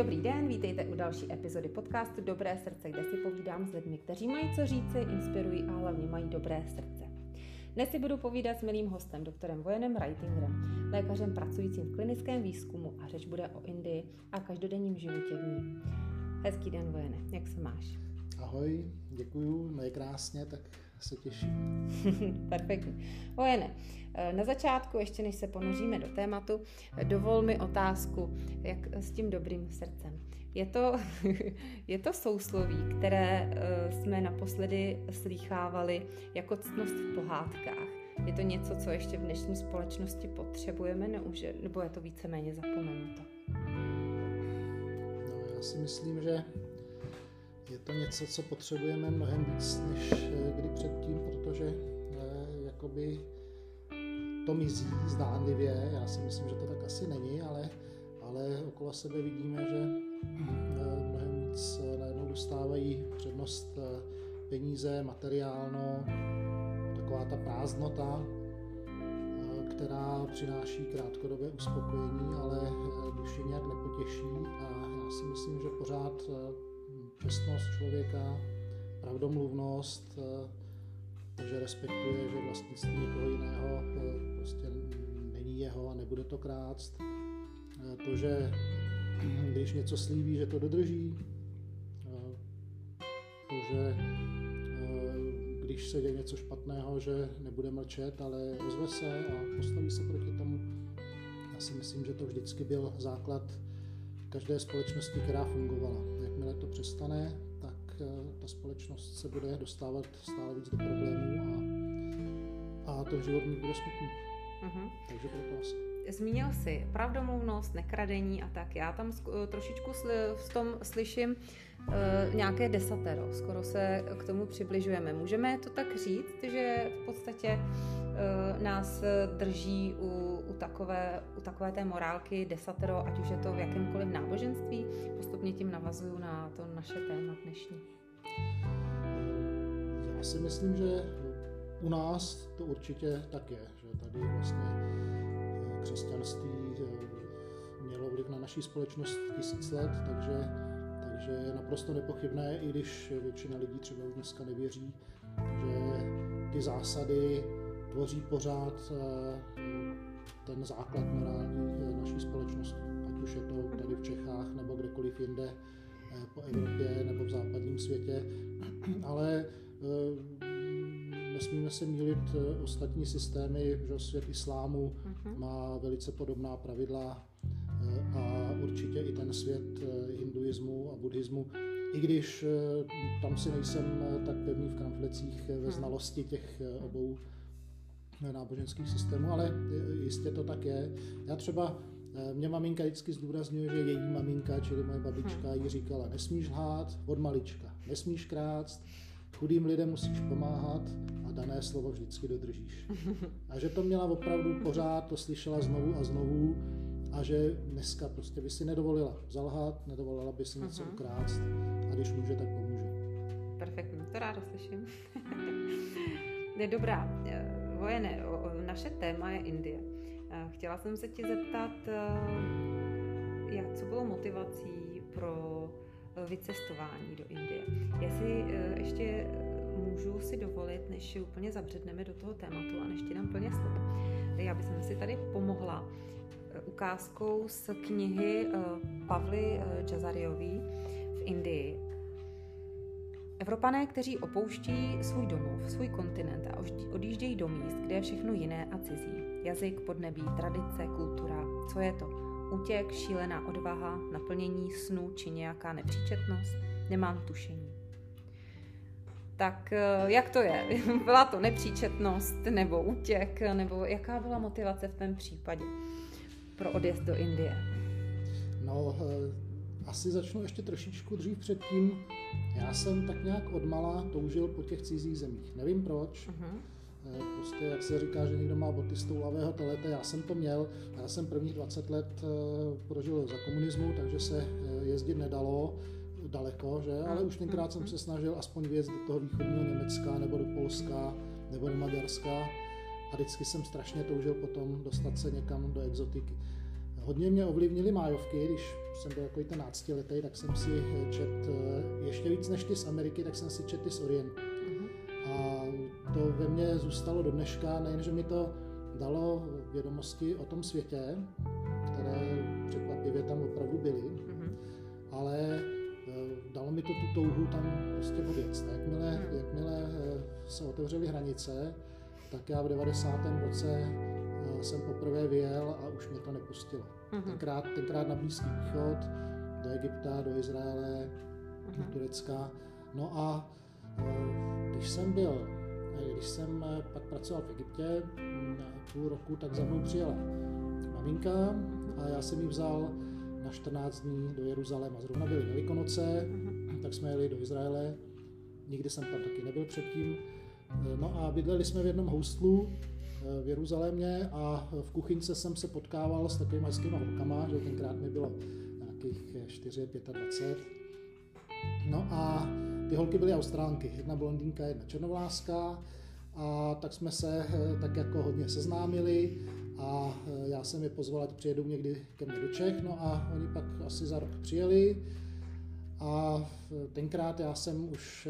Dobrý den, vítejte u další epizody podcastu Dobré srdce, kde si povídám s lidmi, kteří mají co říci, inspirují a hlavně mají dobré srdce. Dnes si budu povídat s milým hostem, doktorem Vojenem Wrightingerem, lékařem pracujícím v klinickém výzkumu a řeč bude o Indii a každodenním životě v ní. Hezký den, Vojene, jak se máš? Ahoj, děkuju, no je krásně, tak se těším. Perfektní. Vojene, eh, na začátku, ještě než se ponoříme do tématu, dovol mi otázku, jak s tím dobrým srdcem. Je to, je to sousloví, které eh, jsme naposledy slýchávali jako ctnost v pohádkách. Je to něco, co ještě v dnešní společnosti potřebujeme, nebo je to víceméně zapomenuto? No, já si myslím, že je to něco, co potřebujeme mnohem víc než eh, kdy předtím, protože eh, jakoby to mizí zdánlivě. Já si myslím, že to tak asi není, ale, ale okolo sebe vidíme, že eh, mnohem víc najednou dostávají přednost peníze, materiálno, taková ta prázdnota, která přináší krátkodobé uspokojení, ale duši nějak nepotěší a já si myslím, že pořád čestnost člověka, pravdomluvnost, eh, že respektuje, že vlastnictví někoho jiného eh, prostě není jeho a nebude to krást. Eh, to, že když něco slíbí, že to dodrží, to, že když se děje něco špatného, že nebude mlčet, ale ozve se a postaví se proti tomu. Já si myslím, že to vždycky byl základ každé společnosti, která fungovala. Jakmile to přestane, tak eh, ta společnost se bude dostávat stále víc do problémů a, a ten život bude smutný. Uh-huh. Takže proto asi. Zmínil jsi pravdomluvnost, nekradení a tak. Já tam trošičku v tom slyším uh, nějaké desatero. Skoro se k tomu přibližujeme. Můžeme to tak říct, že v podstatě uh, nás drží u, takové, u takové té morálky desatero, ať už je to v jakémkoliv náboženství. Postupně tím navazuju na to naše téma dnešní. Já si myslím, že u nás to určitě tak je, že tady vlastně křesťanství eh, mělo vliv na naší společnost tisíc let, takže, takže je naprosto nepochybné, i když většina lidí třeba už dneska nevěří, že ty zásady tvoří pořád eh, ten základ morální eh, naší společnosti. Ať už je to tady v Čechách nebo kdekoliv jinde po Evropě nebo v západním světě. Ale nesmíme se mílit eh, ostatní systémy, že svět islámu uh-huh. má velice podobná pravidla eh, a určitě i ten svět eh, hinduismu a buddhismu, i když tam si nejsem tak pevný v kramflecích ve mhm. znalosti těch obou náboženských systémů, ale jistě to tak je. Já třeba, mě maminka vždycky zdůrazňuje, že její maminka, čili moje babička, mhm. jí říkala, nesmíš lhát od malička, nesmíš krást, chudým lidem musíš pomáhat a dané slovo vždycky dodržíš. A že to měla opravdu pořád, to slyšela znovu a znovu a že dneska prostě by si nedovolila zalhat, nedovolila by si něco ukrást a když může, tak pomůže. Perfektní, to ráda slyším. je dobrá. Eh, Vojene, naše téma je Indie. Eh, chtěla jsem se ti zeptat, eh, jak, co bylo motivací pro vycestování do Indie. Jestli ještě můžu si dovolit, než úplně zabředneme do toho tématu a než ti dám plně slovo. Já bych si tady pomohla eh, ukázkou z knihy eh, Pavly eh, Jazariový v Indii. Evropané, kteří opouští svůj domov, svůj kontinent a odjíždějí do míst, kde je všechno jiné a cizí. Jazyk, podnebí, tradice, kultura. Co je to? Útěk, šílená odvaha, naplnění snu či nějaká nepříčetnost? Nemám tušení. Tak eh, jak to je? Byla to nepříčetnost nebo útěk, nebo jaká byla motivace v tom případě pro odjezd do Indie? No, eh, asi začnu ještě trošičku dřív předtím. Já jsem tak nějak odmala toužil po těch cizích zemích. Nevím proč. Uh-huh. Prostě jak se říká, že někdo má boty z toulavého telete, já jsem to měl. Já jsem prvních 20 let prožil za komunismu, takže se jezdit nedalo daleko, že? ale už tenkrát jsem se snažil aspoň věc do toho východního Německa nebo do Polska nebo do Maďarska a vždycky jsem strašně toužil potom dostat se někam do exotiky. hodně mě ovlivnily májovky, když jsem byl jako ten náctiletý, tak jsem si čet ještě víc než ty z Ameriky, tak jsem si čet ty z Orientu. Mhm. A to ve mně zůstalo do dneška, nejenže mi to dalo vědomosti o tom světě, které překvapivě tam opravdu byly, mm-hmm. ale e, dalo mi to tu touhu tam prostě odjet. Jakmile, mm. jakmile se otevřely hranice, tak já v 90. roce jsem poprvé vyjel a už mě to nepustilo. Mm-hmm. Tenkrát, tenkrát na Blízký východ, do Egypta, do Izraele, mm-hmm. do Turecka. No a když jsem byl, když jsem pak pracoval v Egyptě půl roku, tak za mnou přijela maminka a já jsem ji vzal na 14 dní do Jeruzaléma. Zrovna byly Velikonoce, tak jsme jeli do Izraele. Nikdy jsem tam taky nebyl předtím. No a bydleli jsme v jednom hostlu v Jeruzalémě a v kuchyňce jsem se potkával s takovými hezkými holkama, že tenkrát mi bylo nějakých 4, 25. No a ty holky byly austrálky, jedna blondýnka, jedna černovláska a tak jsme se eh, tak jako hodně seznámili a eh, já jsem je pozval, ať přijedou někdy ke mně do Čech, no a oni pak asi za rok přijeli a eh, tenkrát já jsem už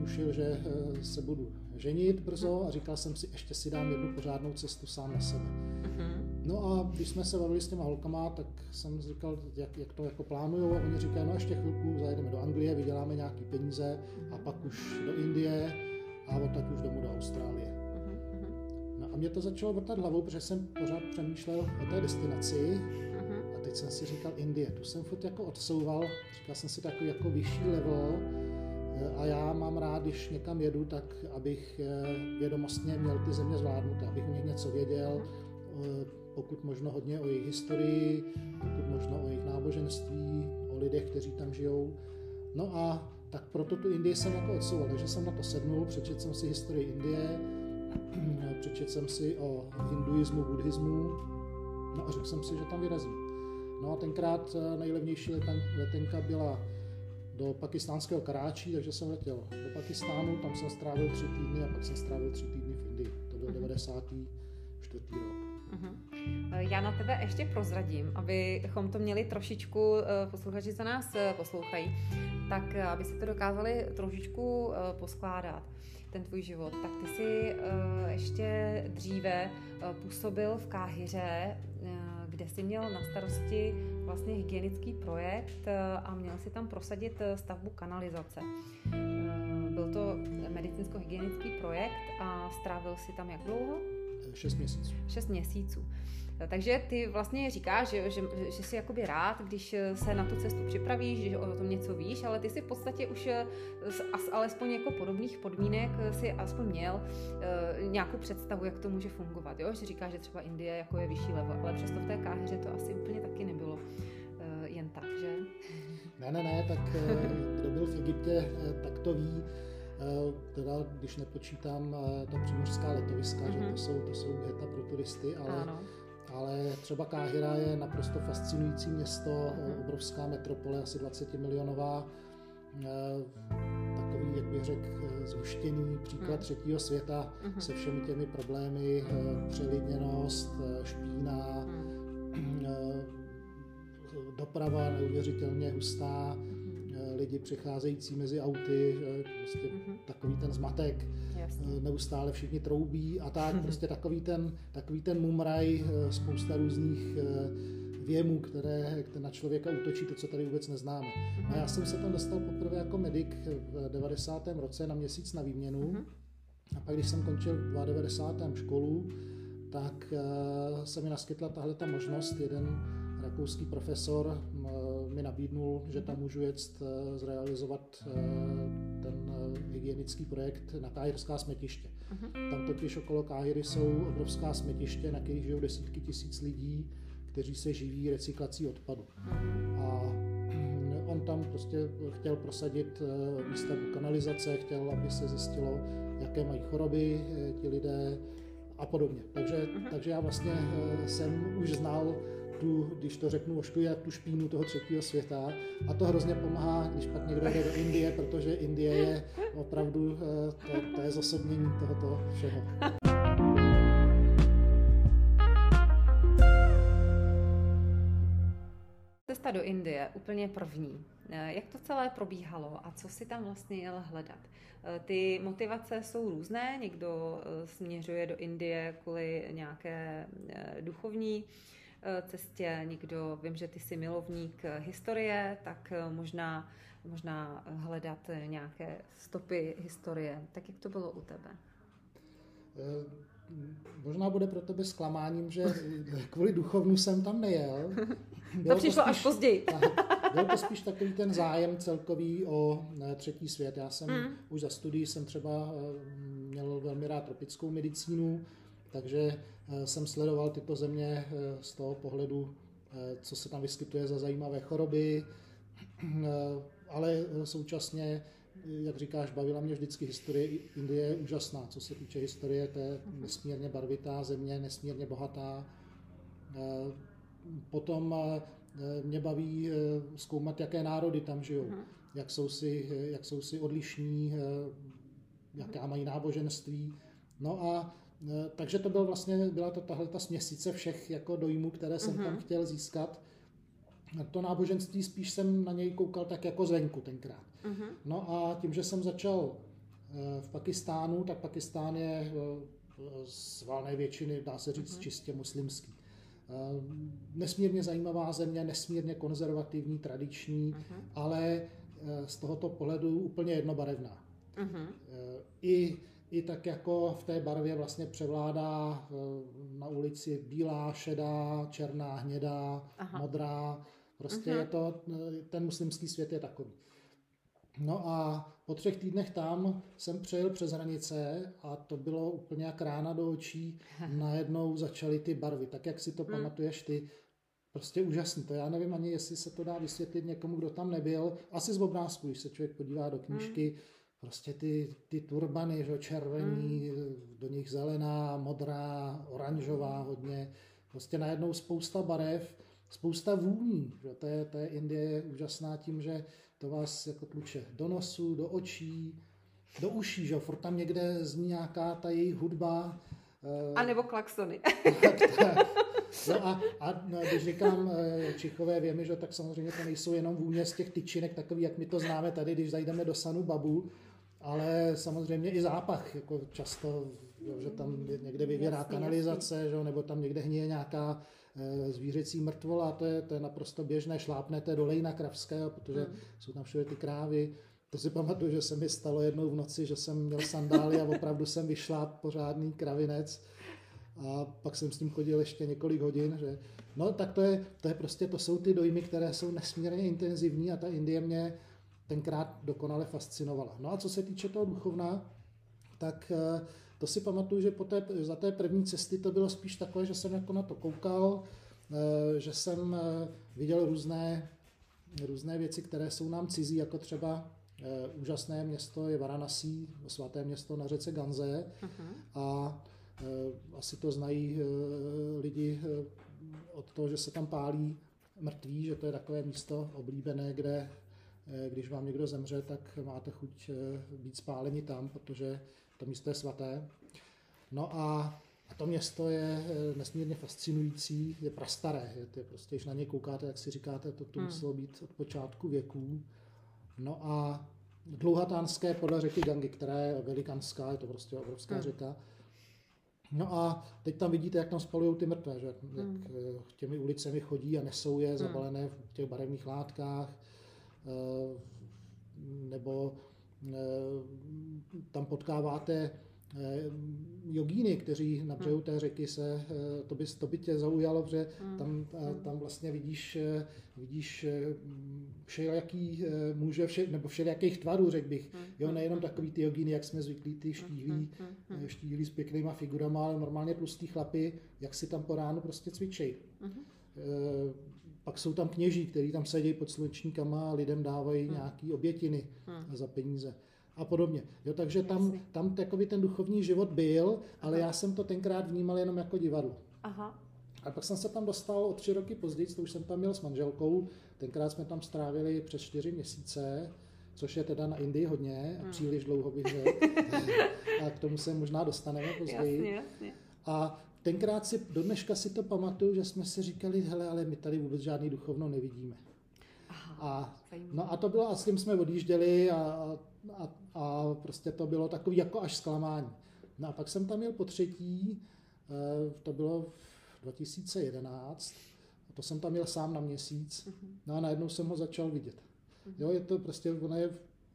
tušil, že se budu ženit brzo a říkal jsem si, ještě si dám jednu pořádnou cestu sám na sebe. Mhm. No a když jsme se bavili s těma holkama, tak jsem říkal, jak, jak to jako plánujou a oni říkají, no ještě chvilku zajedeme do Anglie, vyděláme nějaký peníze a pak už do Indie a odtaď už domů do Austrálie. Mhm, mhm. No a mě to začalo vrtat hlavou, protože jsem pořád přemýšlel o té destinaci teď jsem si říkal Indie, tu jsem furt jako odsouval, říkal jsem si takový jako vyšší level eh, a já mám rád, když někam jedu, tak abych eh, vědomostně měl ty země zvládnuté, abych o nich něco věděl, eh, pokud možno hodně o jejich historii, pokud možno o jejich náboženství, o lidech, kteří tam žijou. No a tak proto tu Indii jsem jako odsouval, takže jsem na to sednul, přečetl jsem si historii Indie, přečetl jsem si o hinduismu, buddhismu, no a řekl jsem si, že tam vyrazím. No a tenkrát eh, nejlevnější letenka byla do pakistánského Karáčí, takže jsem letěl do Pakistánu, tam jsem strávil tři týdny a pak jsem strávil tři týdny v Indii. To byl 94. rok. Uh-huh. Já na tebe ještě prozradím, abychom to měli trošičku, eh, posluchači, co nás poslouchají, tak eh, aby si to dokázali trošičku eh, poskládat, ten tvůj život, tak ty jsi eh, ještě dříve působil v Káhyře, kde jsi měl na starosti vlastně hygienický projekt a měl si tam prosadit stavbu kanalizace. Byl to medicínsko-hygienický projekt a strávil si tam jak dlouho? Šest měsíců. Šest měsíců. Takže ty vlastně říkáš, že, že, že jsi jakoby rád, když se na tu cestu připravíš, že o tom něco víš, ale ty si v podstatě už z alespoň jako podobných podmínek si aspoň měl nějakou představu, jak to může fungovat. Jo? Že říkáš, že třeba Indie jako je vyšší level, ale přesto v té káheře to asi úplně taky nebylo jen tak, že? Ne, ne, ne, tak eh, kdo byl v Egyptě, tak to ví teda když nepočítám ta přímořská letoviska, mm-hmm. že to mhm. jsou, to jsou geta pro turisty, ale ano ale třeba Káhira je naprosto fascinující město, obrovská metropole, asi 20 milionová, eh, takový, jak bych řekl, zhuštěný příklad mhm. třetího světa mhm. se všemi těmi problémy, eh, přelidněnost, špína, doprava neuvěřitelně hustá, lidi přecházející mezi auty, prostě mm-hmm. takový ten zmatek, Jasně. Eh, neustále všichni troubí a tak, mm-hmm. prostě takový ten, takový ten mumraj, eh, spousta různých eh, věmů, které, které na člověka útočí, to, co tady vůbec neznáme. A já jsem se tam dostal poprvé jako medic v 90. roce na měsíc na výměnu mm-hmm. a pak, když jsem končil v 92. školu, tak se mi naskytla tahle ta možnost, jeden rakouský profesor mi nabídnul, že tam můžu jet eh, zrealizovat eh, ten eh, hygienický projekt na káhirská smetiště. Uh-huh. Tam totiž okolo Káhiry jsou obrovská smetiště, na kterých žijou desítky tisíc lidí, kteří se živí recyklací odpadu. A on tam prostě chtěl prosadit výstavbu kanalizace, chtěl, aby se zjistilo, jaké mají choroby ti lidé a podobně. Takže, uh-huh. takže já vlastně jsem už znal tu, když to řeknu ošklivě, tu špínu toho třetího světa. A to hrozně pomáhá, když pak někdo jde do Indie, protože Indie je opravdu, eh, to, to je zosobnění tohoto všeho. cesta do Indie úplně první, eh, jak to celé probíhalo a co si tam vlastně jel hledat? Eh, ty motivace jsou různé, někdo směřuje do Indie kvůli nějaké duchovní cestě, někdo, vím, že ty jsi milovník historie, tak možná, možná hledat nějaké stopy historie. Tak jak to bylo u tebe? možná bude pro tebe zklamáním, že kvůli duchovnu jsem tam nejel. Bylo to přišlo to spíš, až později. byl to spíš takový ten zájem celkový o třetí svět. Já jsem mm. už za studii jsem třeba eh, měl velmi rád tropickou medicínu, takže eh, jsem sledoval tyto země eh, z toho pohledu, co se tam vyskytuje za zajímavé choroby, ale současně jak říkáš, bavila mě vždycky historie Indie je úžasná. Co se týče historie, to je nesmírně barvitá země, nesmírně bohatá. Eh, potom eh, mě baví eh, zkoumat, jaké národy tam žijou, uh-huh. jak, jsou si, jak jsou si odlišní, jaká mají náboženství. No a takže to byl vlastně, byla to tahle ta směsice všech jako dojmů, které jsem uh-huh. tam chtěl získat to náboženství spíš jsem na něj koukal tak jako zvenku tenkrát. Uh-huh. No a tím, že jsem začal eh, v Pakistánu, tak Pakistán je eh, z valné většiny, dá se říct, uh-huh. čistě muslimský. Eh, nesmírně zajímavá země, nesmírně konzervativní, tradiční, uh-huh. ale z tohoto pohledu úplně jednobarevná. Uh-huh. I, I tak jako v té barvě vlastně převládá na ulici bílá, šedá, černá, hnědá, Aha. modrá, Prostě uh-huh. je to, ten muslimský svět je takový. No a po třech týdnech tam jsem přejel přes hranice a to bylo úplně jak rána do očí. Najednou začaly ty barvy, tak jak si to hmm. pamatuješ ty. Prostě úžasný. To já nevím ani, jestli se to dá vysvětlit někomu, kdo tam nebyl. Asi z obrázku, když se člověk podívá do knížky, hmm. Prostě ty, ty turbany, že, červení, hmm. do nich zelená, modrá, oranžová hodně. Prostě najednou spousta barev spousta vůní. Že? To, je, to je Indie úžasná tím, že to vás jako tluče do nosu, do očí, do uší, že furt tam někde zní nějaká ta její hudba. Eh, a nebo klaxony. tak, tak. No a, a no, když říkám eh, Čichové věmy, že tak samozřejmě to nejsou jenom vůně z těch tyčinek, takový, jak my to známe tady, když zajdeme do Sanu Babu, ale samozřejmě i zápach, jako často, jo, že tam někde vyvěrá kanalizace, že, nebo tam někde hníje nějaká Eh, zvířecí mrtvola, to je, to je naprosto běžné, šlápnete do lejna kravského, protože hmm. jsou tam všude ty krávy. To si pamatuju, že se mi stalo jednou v noci, že jsem měl sandály a opravdu jsem vyšláp pořádný kravinec. A pak jsem s tím chodil ještě několik hodin. Že... No tak to je, to je prostě, to jsou ty dojmy, které jsou nesmírně intenzivní a ta Indie mě tenkrát dokonale fascinovala. No a co se týče toho duchovna, tak eh, to si pamatuju, že po té, za té první cesty to bylo spíš takové, že jsem jako na to koukal, eh, že jsem eh, viděl různé, různé věci, které jsou nám cizí, jako třeba úžasné město je Varanasi, svaté město na řece Ganze uh-huh. a asi to znají lidi od toho, že se tam pálí mrtví, že to je takové místo oblíbené, kde když vám někdo zemře, tak máte chuť být spáleni tam, protože to místo je svaté. No a, a to město je eh, nesmírně fascinující, je prastaré, je to prostě, když na ně koukáte, jak si říkáte, to tu hmm. muselo být od počátku věků. No a dlouhatánské podle řeky Gangy, která je velikanská, je to prostě obrovská hmm. řeka. No a teď tam vidíte, jak tam spalují ty mrtvé, že? jak hmm. Eh, těmi ulicemi chodí a nesou je hmm. zabalené v těch barevných látkách, eh, nebo tam potkáváte eh, jogíny, kteří na břehu té řeky se, eh, to by, to by tě zaujalo, že hmm. tam, eh, hmm. tam vlastně vidíš, vidíš všelijaký může, vše, nebo všelijakých tvarů, řekl bych. Hmm. Jo, nejenom takový ty jogíny, jak jsme zvyklí, ty štíhlí, štíhlí s pěknýma figurama, ale normálně tlustý chlapy, jak si tam po ránu prostě cvičej. Pak jsou tam kněží, kteří tam sedí pod slunečníkama a lidem dávají hmm. nějaký obětiny hmm. za peníze a podobně. Jo, takže tam, tam takový ten duchovní život byl, ale Aha. já jsem to tenkrát vnímal jenom jako divadlo. Aha. A pak jsem se tam dostal o tři roky později, to už jsem tam měl s manželkou, tenkrát jsme tam strávili přes čtyři měsíce, což je teda na Indii hodně, hmm. příliš dlouho bych řekl. a k tomu se možná dostaneme později. Jasně, jasně. A tenkrát si, do dneška si to pamatuju, že jsme si říkali, hele, ale my tady vůbec žádný duchovno nevidíme. a, no a to bylo, a s tím jsme odjížděli a, a, a prostě to bylo takový jako až zklamání. No a pak jsem tam měl po třetí, eh, to bylo v 2011, a to jsem tam měl sám na měsíc, mhm. no a najednou jsem ho začal vidět. Mhm. Jo, je to prostě, ono je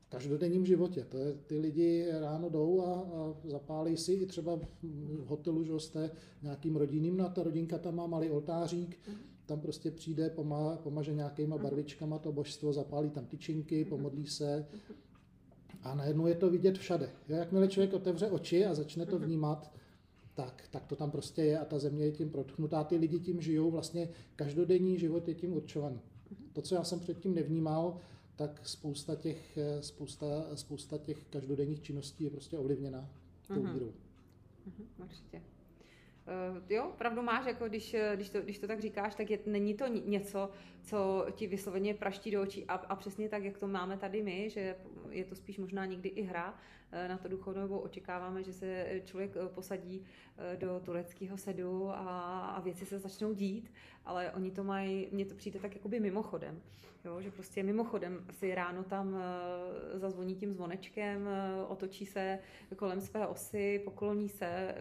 každodenním životě. To je, ty lidi ráno jdou a, a zapálí si i třeba v hotelu, že jste nějakým rodinným, no a ta rodinka tam má malý oltářík, mm tam prostě přijde, pomá, pomaže nějakýma barvičkama to božstvo, zapálí tam tyčinky, pomodlí se. A najednou je to vidět všade. Jo, jakmile člověk otevře oči a začne to vnímat, tak, tak to tam prostě je a ta země je tím protchnutá, ty lidi tím žijou, vlastně každodenní život je tím určovaný. To, co já jsem předtím nevnímal, tak spousta těch, spousta, spousta těch každodenních činností je prostě ovlivněna tou mhm. vírou. Mm-hmm, určitě. Uh, jo, pravdu máš, jako když, když, to, když to tak říkáš, tak je, není to něco, co ti vysloveně praští do očí a, a přesně tak, jak to máme tady my, že je to spíš možná někdy i hra na to nebo očekáváme, že se člověk uh, posadí do tureckého sedu a, a věci se začnou dít, ale oni to mají, mně to přijde tak jakoby mimochodem. Jo, že prostě mimochodem si ráno tam zazvoní tím zvonečkem, otočí se kolem své osy, pokloní se,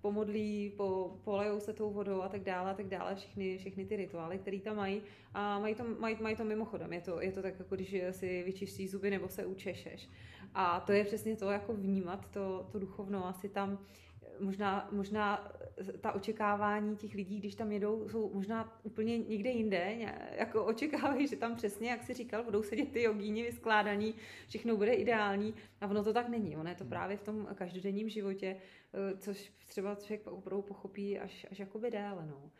pomodlí, po, polejou se tou vodou a tak dále, a tak dále, všechny, všechny ty rituály, které tam mají a mají to, mají, mají to mimochodem. Je to, je to tak, jako když si vyčistíš zuby nebo se učešeš. A to je přesně to, jako vnímat to, to duchovno, asi tam možná, možná ta očekávání těch lidí, když tam jedou, jsou možná úplně někde jinde, jako očekávají, že tam přesně, jak si říkal, budou sedět ty jogíni vyskládaný, všechno bude ideální a ono to tak není, ono je to hmm. právě v tom každodenním životě, eh, což třeba člověk opravdu pochopí až, až jakoby déle, no.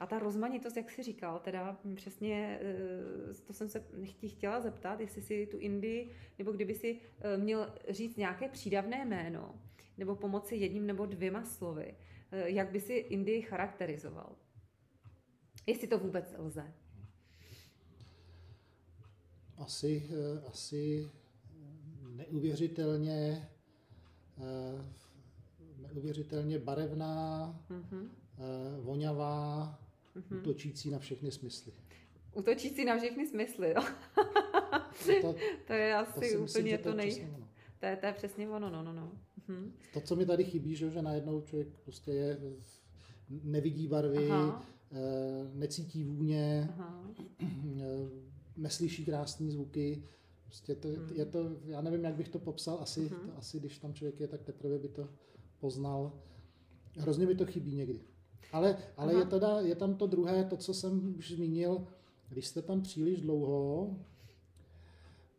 A ta rozmanitost, jak jsi říkal, teda přesně eh, to jsem se chtěla zeptat, jestli si tu Indii, nebo kdyby si eh, měl říct nějaké přídavné jméno, nebo pomoci jedním nebo dvěma slovy, eh, jak by si Indii charakterizoval? Jestli to vůbec lze. Asi, eh, asi neuvěřitelně eh, neuvěřitelně barevná, mm-hmm. voňavá, mm-hmm. útočící na všechny smysly. Útočící na všechny smysly, jo. to, to je asi to úplně myslím, to, to nej... To je, to je přesně ono, no, no, no. Mm-hmm. To, co mi tady chybí, že, že najednou člověk prostě je, nevidí barvy, Aha. Eh, necítí vůně, Aha. Eh, neslyší krásné zvuky. Prostě to, mm. je to, já nevím, jak bych to popsal, asi, mm. to, asi když tam člověk je, tak teprve by to poznal. Hrozně mi to chybí někdy. Ale, ale je, teda, je tam to druhé, to, co jsem už zmínil, když jste tam příliš dlouho,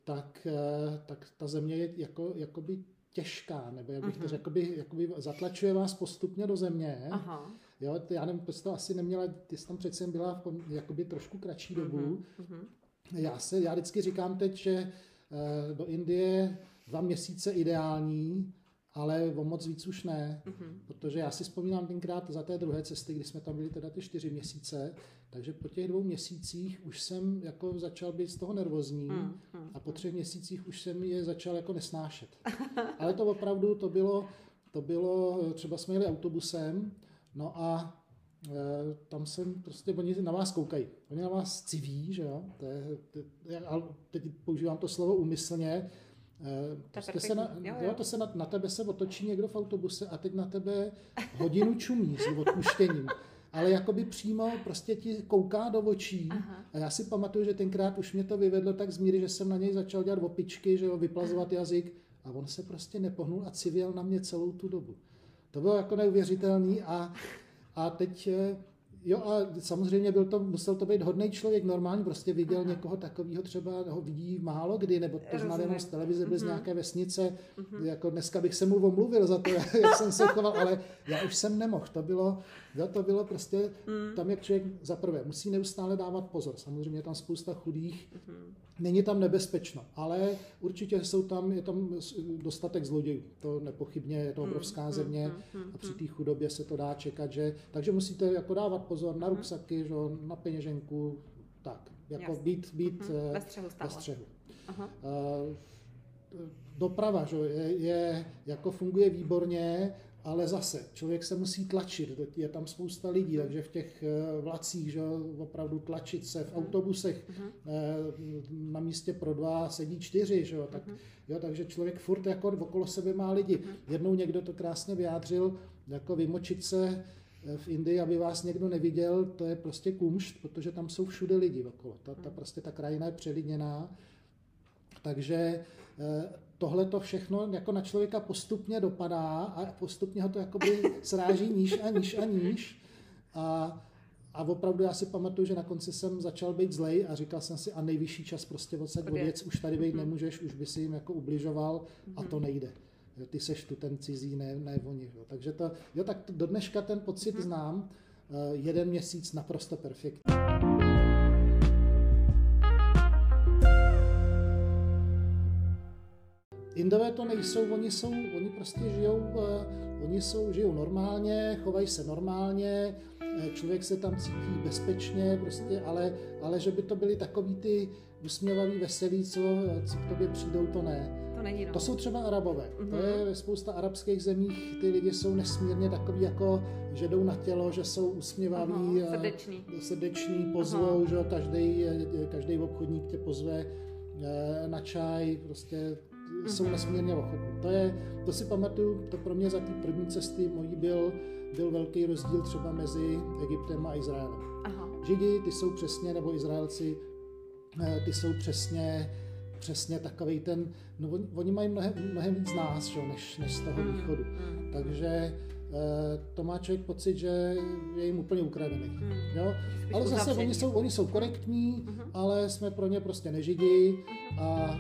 tak, eh, tak ta země je jako, jakoby těžká, nebo jak bych uh-huh. to mhm. řekl, jakoby, jakoby zatlačuje vás postupně do země. Aha. Jo, já nevím, to asi neměla, ty jsi tam přece byla v jakoby trošku kratší uh-huh. dobu. Uh-huh. Já, se, já vždycky říkám teď, že eh, do Indie dva měsíce ideální, ale o moc víc už ne, uh-huh. protože já si vzpomínám tenkrát za té druhé cesty, kdy jsme tam byli teda ty čtyři měsíce, takže po těch dvou měsících už jsem jako začal být z toho nervózní mm, mm, a po třech měsících už jsem je začal jako nesnášet. Ale to opravdu, to bylo, to bylo, třeba jsme jeli autobusem, no a e, tam jsem prostě, oni na vás koukají, oni na vás civí, že jo, to je, to, já teď používám to slovo úmyslně, e, prostě se na, jo, jo. to se na, na tebe se otočí někdo v autobuse a teď na tebe hodinu čumí s odpuštěním ale jakoby přímo prostě ti kouká do očí. Aha. A já si pamatuju, že tenkrát už mě to vyvedlo tak z míry, že jsem na něj začal dělat opičky, že jo, vyplazovat jazyk a on se prostě nepohnul a civěl na mě celou tu dobu. To bylo jako neuvěřitelný a, a teď eh, Jo a samozřejmě byl to, musel to být hodný člověk, normálně prostě viděl Aha. někoho takového, třeba ho vidí málo kdy, nebo to znal jenom z televize, byl z mm-hmm. nějaké vesnice, mm-hmm. jako dneska bych se mu omluvil za to, jak jsem se choval, ale já už jsem nemohl, to bylo, jo, to bylo prostě, mm. tam jak člověk za prvé musí neustále dávat pozor, samozřejmě je tam spousta chudých, mm-hmm. není tam nebezpečno, ale určitě jsou tam, je tam dostatek zlodějů, to nepochybně, je to mm, obrovská mm, země mm, a při té chudobě se to dá čekat, že, takže musíte jako dávat pozor na mhm. ruksaky, že, na peněženku, tak, jako Jasně. být, být mm-hmm. ve střehu. Ve střehu. Aha. Uh, doprava že, je, je, jako funguje výborně, ale zase člověk se musí tlačit, je tam spousta lidí, takže v těch eh, vlacích, že opravdu tlačit se, v autobusech uh-huh. na místě pro dva sedí čtyři, že jo, tak, uh-huh. jo, takže člověk furt jako okolo sebe má lidi. Uh-huh. Jednou někdo to krásně vyjádřil, jako vymočit se v Indii, aby vás někdo neviděl, to je prostě kumšt, protože tam jsou všude lidi okolo. Ta, ta prostě ta krajina je přelidněná. Takže tohle to všechno jako na člověka postupně dopadá a postupně ho to jakoby sráží níž a níž a níž. A, a opravdu já si pamatuju, že na konci jsem začal být zlej a říkal jsem si, a nejvyšší čas prostě odsaď věc, už tady být mhm. nemůžeš, už by si jim jako ubližoval a to mhm. nejde. Ty seš tu ten cizí, ne, ne oni. Jo. Takže to, jo, tak do dneška ten pocit mhm. znám. Uh, jeden měsíc naprosto perfektní. Indové to nejsou, oni jsou, oni prostě žijou, uh, oni jsou, žijou normálně, chovají se normálně, eh, člověk se tam cítí bezpečně, prostě, ale, ale že by to byly takový ty usměvavý, veselí, co, co k tobě přijdou, to ne. To není no. To jsou třeba Arabové. Mm-hmm. To je ve spousta arabských zemích, ty lidi jsou nesmírně takový jako, že jdou na tělo, že jsou usměvaví, uh-huh, srdeční, srdeční pozvou, uh-huh. že každý, každý obchodník tě pozve na čaj, prostě mm-hmm. jsou nesmírně ochotní. To, je, to si pamatuju, to pro mě za ty první cesty mojí byl, byl velký rozdíl třeba mezi Egyptem a Izraelem. Aha. Židi, ty jsou přesně, nebo Izraelci, eh, ty jsou přesně přesně takový ten, no oni, oni mají mnohem, mnohem víc nás, že, než, než z toho mm, východu. Mm. Takže eh, to má člověk pocit, že je jim úplně ukradený. Mm. Jo? Ale zase oni jsou, oni jsou korektní, mm. ale jsme pro ně prostě nežidi a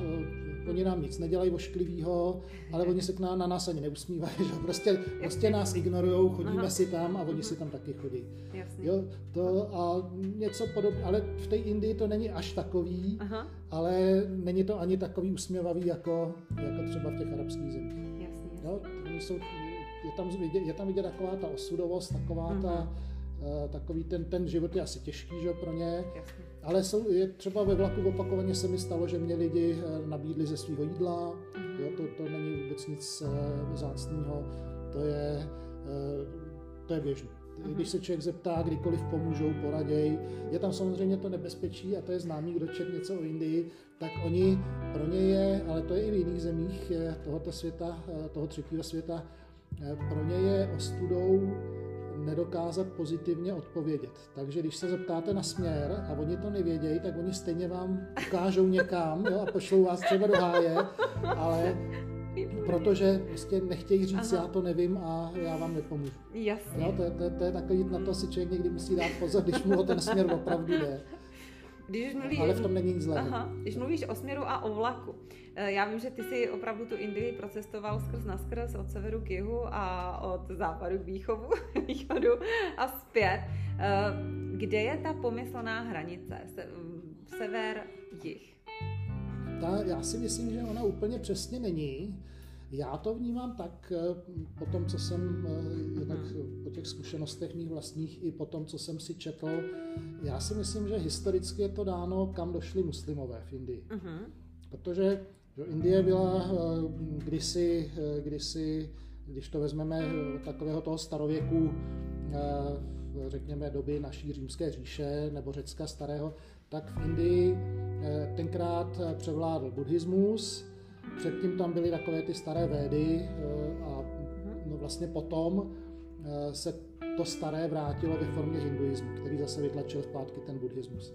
eh, Oni nám nic nedělají ošklivýho, ale oni se k nám, na nás ani neusmívají, že prostě, prostě nás ignorují, chodíme Aha. si tam a oni si tam taky chodí. Jasně. Jo, to a něco podobné, ale v té Indii to není až takový, Aha. ale není to ani takový usměvavý jako, jako třeba v těch arabských zemích. Jasně, jasně. Jo, jsou, je, tam vidět, je tam vidět taková ta osudovost, taková Aha. ta, uh, takový ten, ten život je asi těžký že, pro ně. Jasně ale jsou, je třeba ve vlaku opakovaně se mi stalo, že mě lidi eh, nabídli ze svého jídla, mm-hmm. jo, to, to není vůbec nic uh, vzácného, to je, uh, to je běžné. Mm-hmm. Když se člověk zeptá, kdykoliv pomůžou, poraděj, je tam samozřejmě to nebezpečí a to je známý, kdo čet něco o Indii, tak oni, pro ně je, ale to je i v jiných zemích tohoto světa, toho třetího světa, pro ně je ostudou nedokázat pozitivně odpovědět. Takže když se zeptáte na směr a oni to nevědějí, tak oni stejně vám ukážou někam jo, a pošlou vás třeba do háje, ale protože prostě nechtějí říct, Aha. já to nevím a já vám nepomůžu. Jasně. Jo, to, to, to je takový, na to si člověk někdy musí dát pozor, když mu o ten směr opravdu jde. Když mluví, Ale v tom není nic. Aha, když mluvíš o směru a o vlaku, eh, já vím, že ty si opravdu tu Indii procestoval skrz na skrz od severu k jihu a od západu k výchovu, východu a zpět. Eh, kde je ta pomyslná hranice? Sever, jih? Ta, já si myslím, že ona úplně přesně není. Já to vnímám tak, eh, po tom, co jsem, eh, jednak hmm. po těch zkušenostech mých vlastních i po tom, co jsem si četl, já si myslím, že historicky je to dáno, kam došli muslimové v Indii. Uh-huh. Protože že Indie byla eh, kdysi, kdysi, když to vezmeme od takového toho starověku, řekněme doby naší římské říše nebo Řecka starého, tak v Indii tenkrát převládl buddhismus, Předtím tam byly takové ty staré védy eh, a no vlastně potom eh, se to staré vrátilo ve formě hinduismu, který zase vytlačil zpátky ten buddhismus.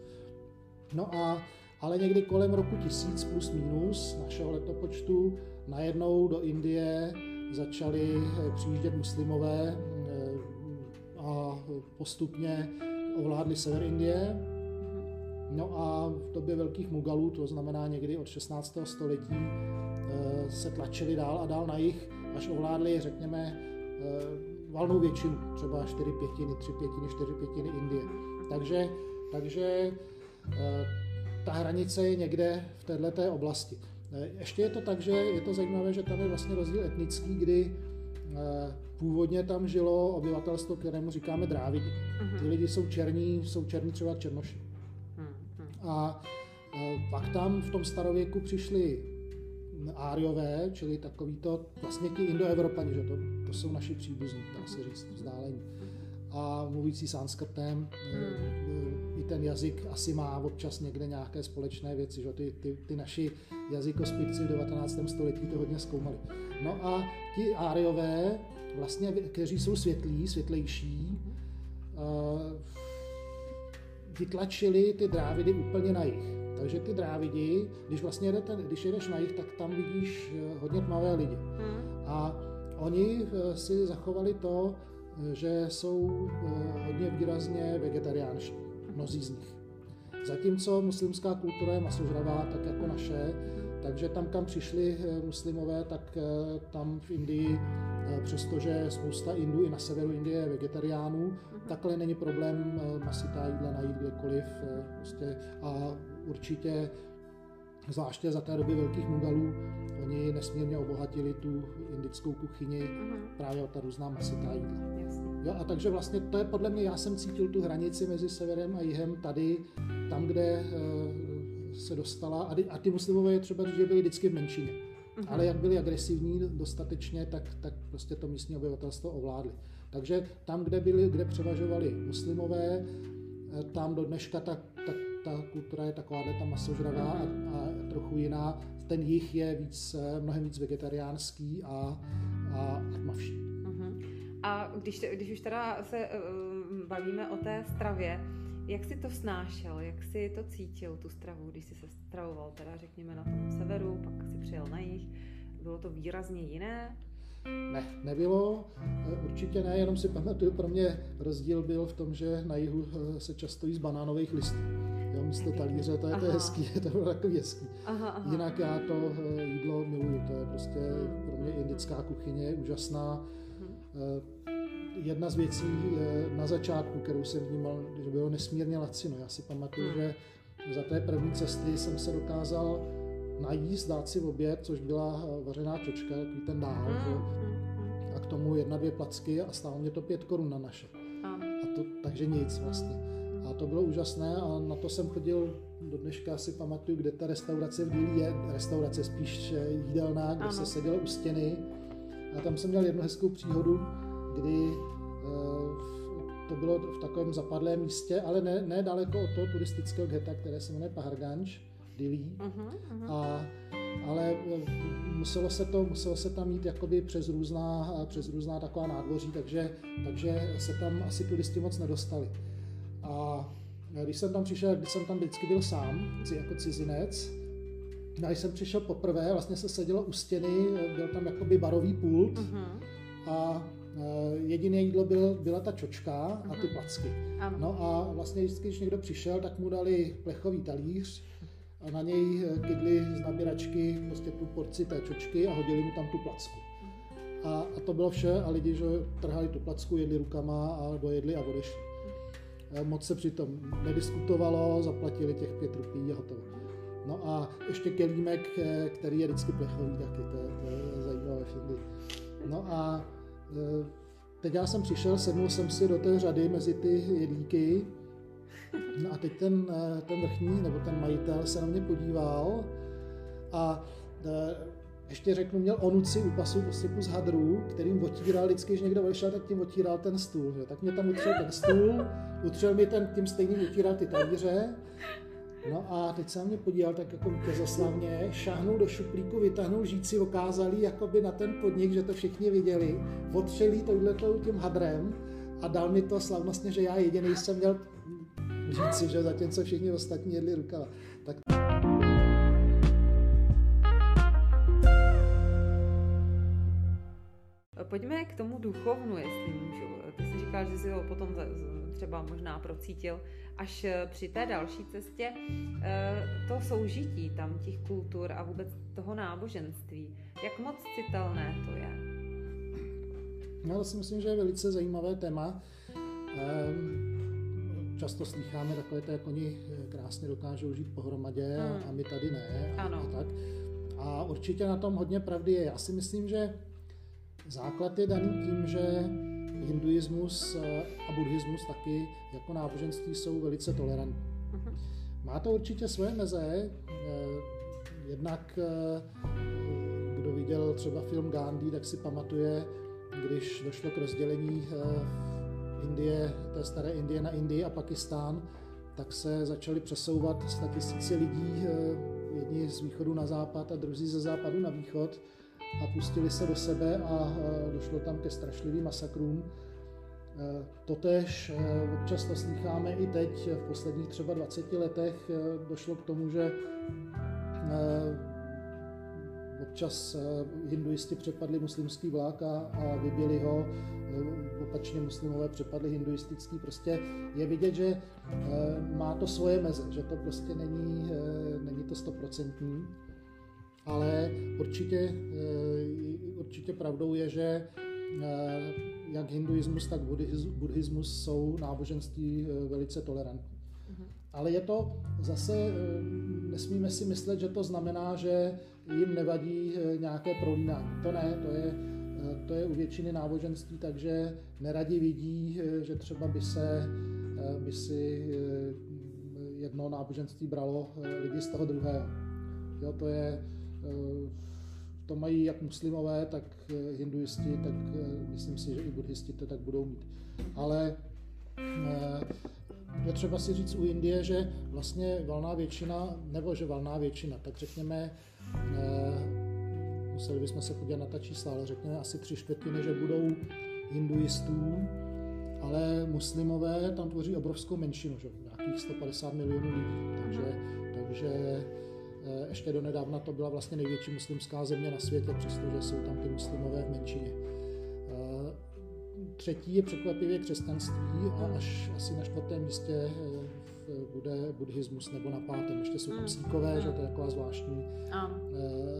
No a ale někdy kolem roku 1000 plus minus našeho letopočtu najednou do Indie začali eh, přijíždět muslimové a postupně ovládli sever Indie. No a v době velkých mugalů, to znamená někdy od 16. století, Eh, se tlačili dál a dál na jich, až ovládli, řekněme, eh, valnou většinu, třeba 4 pětiny, 3 pětiny, 4 pětiny Indie. Takže, takže eh, ta hranice je někde v této oblasti. Ještě je to tak, že je to zajímavé, že tam je vlastně rozdíl etnický, kdy původně tam žilo obyvatelstvo, kterému říkáme drávidi. Mhm. Ty lidi jsou černí, jsou černí třeba černoši. A pak tam v tom starověku přišli Áriové, čili takový to, vlastně ti indoevropani, že to, to jsou naši příbuzní, dá se říct, vzdálení. A mluvící sanskrtem, hmm. i ten jazyk asi má občas někde nějaké společné věci, že ty, ty, ty naši jazykospírci v 19. století to hodně zkoumali. No a ti Áriové, vlastně, kteří jsou světlí, světlejší, vytlačili ty drávidy úplně na jich. Takže ty drávidi, když vlastně jedete, když jedeš na jich, tak tam vidíš eh, hodně tmavé lidi. Hmm. A oni eh, si zachovali to, že jsou hodně výrazně vegetariánští, mnozí z nich. Zatímco muslimská kultura je masožravá, tak jako naše, takže tam, kam přišli eh, muslimové, tak eh, tam v Indii, eh, přestože spousta Indů i na severu Indie je vegetariánů, uh-huh. takhle není problém masitá jídla najít kdekoliv. Prostě a určitě zvláště za té doby velkých Mugalů, oni nesmírně obohatili tu indickou kuchyni uh-huh. právě o ta různá masitá jídla. Jo, a takže vlastně to je podle mě, já jsem cítil tu hranici mezi severem a jihem tady, tam, kde se dostala, a, a ty muslimové třeba že byli vždycky v menšině. Uh-huh. Ale jak byli agresivní dostatečně, tak, tak prostě to místní obyvatelstvo ovládli. Takže tam, kde, byli, kde převažovali muslimové, eh, tam do dneška ta, ta, ta kultura je taková ta masožravá a, a trochu jiná. Ten jich je víc, eh, mnohem víc vegetariánský a, a tmavší. Uh-huh. A když, když už teda se uh, bavíme o té stravě, jak jsi to snášel, jak jsi to cítil, tu stravu, když jsi se stravoval, teda řekněme na tom severu, pak si přijel na jih, bylo to výrazně jiné? Ne, nebylo, určitě ne, jenom si pamatuju, pro mě rozdíl byl v tom, že na jihu eh, se často jí z banánových listů. Jo, místo talíře, to je, to je hezký, to bylo takový hezký. Aha, aha. Jinak já to eh, jídlo miluju, to je prostě pro mě indická kuchyně je úžasná. Hmm jedna z věcí eh, na začátku, kterou jsem vnímal, že bylo nesmírně lacino. Já si pamatuju, hmm. že za té první cesty jsem se dokázal najíst, dát si v oběd, což byla eh, vařená čočka, takový ten dál, hmm. že? a k tomu jedna, dvě placky a stálo mě to pět korun na naše. A to, takže nic vlastně. A to bylo úžasné a na to jsem chodil do dneška si pamatuju, kde ta restaurace v Dílí je, restaurace spíš eh, jídelná, kde ano. se seděl u stěny a tam jsem měl jednu hezkou příhodu, kdy eh, to bylo v takovém zapadlém místě, ale ne, ne daleko od toho turistického geta, které se jmenuje Paharganj, Dili. Uh-huh, uh-huh. A, ale eh, muselo se, to, muselo se tam jít jakoby přes různá, přes různá taková nádvoří, takže, takže se tam asi turisti moc nedostali. A když jsem tam přišel, když jsem tam vždycky byl sám, jako cizinec, a když jsem přišel poprvé, vlastně se sedělo u stěny, byl tam jakoby barový pult uh-huh. a Eh, jediné jídlo byl, byla ta čočka a ty mhm. placky. Ano. No a vlastně vždycky, když někdo přišel, tak mu dali plechový talíř a na něj eh, kydli z nabíračky prostě tu porci té čočky a hodili mu tam tu placku. Mhm. A, a to bylo vše a lidi, že trhali tu placku, jedli rukama a dojedli a odešli. Mhm. Moc se přitom nediskutovalo, zaplatili těch pět rupí a hotovo. No a ještě kelímek, eh, který je vždycky plechový taky, to je, to je zajímavé. No a Eh, teď já jsem přišel, sednul jsem si do té řady mezi ty jedlíky no a teď ten, eh, ten vrchní nebo ten majitel se na mě podíval a eh, ještě řeknu, měl onuci u pasu prostě kus hadru, kterým otíral vždycky, když někdo odešel, tak tím otíral ten stůl. Že? Tak mě tam utřel ten stůl, utřel mi ten, tím stejným utíral ty talíře No a teď se na mě podíval tak jako vítězoslavně, šáhnul do šuplíku, vytáhnul žíci, okázali jakoby na ten podnik, že to všichni viděli, otřelí touhletou tím hadrem a dal mi to slavnostně, že já jediný jsem měl říci, že zatímco všichni ostatní jedli rukava. Tak Pojďme k tomu duchovnu, jestli můžu. Ty jsi říkal, že jsi ho potom třeba možná procítil až eh, při té další cestě eh, to soužití tam těch kultur a vůbec toho náboženství. Jak moc citelné to je? No, to si myslím, že je velice zajímavé téma. Ehm, často slycháme takové to, jak oni eh, krásně dokážou žít pohromadě hmm. a my tady ne. Ano. A, tak. a určitě na tom hodně pravdy je. Já si myslím, že základ je daný tím, že hinduismus eh, a buddhismus taky jako náboženství jsou velice tolerantní. Mhm. Má to určitě své meze, eh, jednak eh, viděl třeba film Gandhi, tak si pamatuje, když došlo k rozdělení Indie, té staré Indie na Indii a Pakistán, tak se začaly přesouvat tisíce lidí, jedni z východu na západ a druzí ze západu na východ a pustili se do sebe a došlo tam ke strašlivým masakrům. Eh, totež eh, občas to slycháme i teď, v posledních třeba 20 letech došlo k tomu, že občas hinduisti přepadli muslimský vlak a, a vybili ho, opačně muslimové přepadli hinduistický. Prostě je vidět, že má to svoje meze, že to prostě není, není to stoprocentní, ale určitě, určitě pravdou je, že jak hinduismus, tak buddhismus jsou náboženství eh, velice tolerantní. Mhm. Ale je to zase, eh, nesmíme si myslet, že to znamená, že jim nevadí eh, nějaké prolínání. To ne, to je, to je u většiny náboženství, takže neradi vidí, že třeba by se by si jedno náboženství bralo lidi z toho druhého. Jo, to je to mají jak muslimové, tak eh, hinduisti, tak eh, myslím si, že i buddhisti to tak budou mít. Ale eh, je třeba si říct u Indie, že vlastně valná většina, nebo že valná většina, tak řekněme, museli bychom se podívat na ta čísla, ale řekněme asi tři čtvrtiny, že budou hinduistů, ale muslimové tam tvoří obrovskou menšinu, že? nějakých 150 milionů lidí, takže, takže Eh, ještě donedávna to byla vlastně největší muslimská země na světě, přestože jsou tam ty muslimové v menšině. Eh, třetí je překvapivě křesťanství a až asi na čtvrtém místě eh, bude buddhismus nebo na pátém. Ještě jsou tam hmm. síkové, že to je taková zvláštní,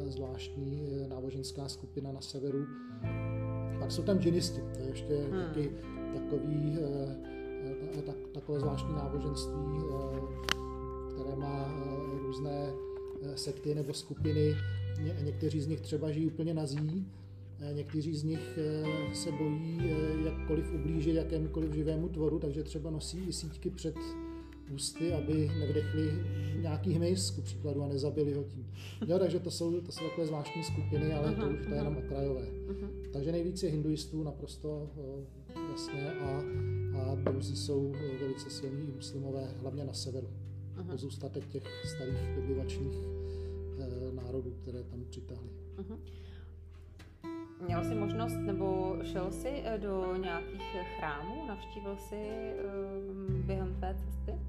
zvláštní náboženská skupina na severu. Pak jsou tam džinisti, to je ještě hmm. taky takový, tak, takové zvláštní náboženství, které má různé sekty nebo skupiny. Ně, někteří z nich třeba žijí úplně nazí, eh, někteří z nich eh, se bojí jakkoliv ublížit jakémukoliv živému tvoru, takže třeba nosí i síťky před ústy, aby nevdechli nějaký hmyz, ku příkladu, a nezabili ho tím. Jo, takže to jsou, to jsou takové zvláštní skupiny, ale to už to je jenom okrajové. Takže nejvíce hinduistů naprosto jasně a, a druzí jsou velice silní muslimové, hlavně na severu uh-huh. pozůstatek těch starých dobyvačních e, národů, které tam přitáhly. Uh-huh. Měl jsi možnost, nebo šel jsi eh, do nějakých chrámů, navštívil jsi uh, během té cesty?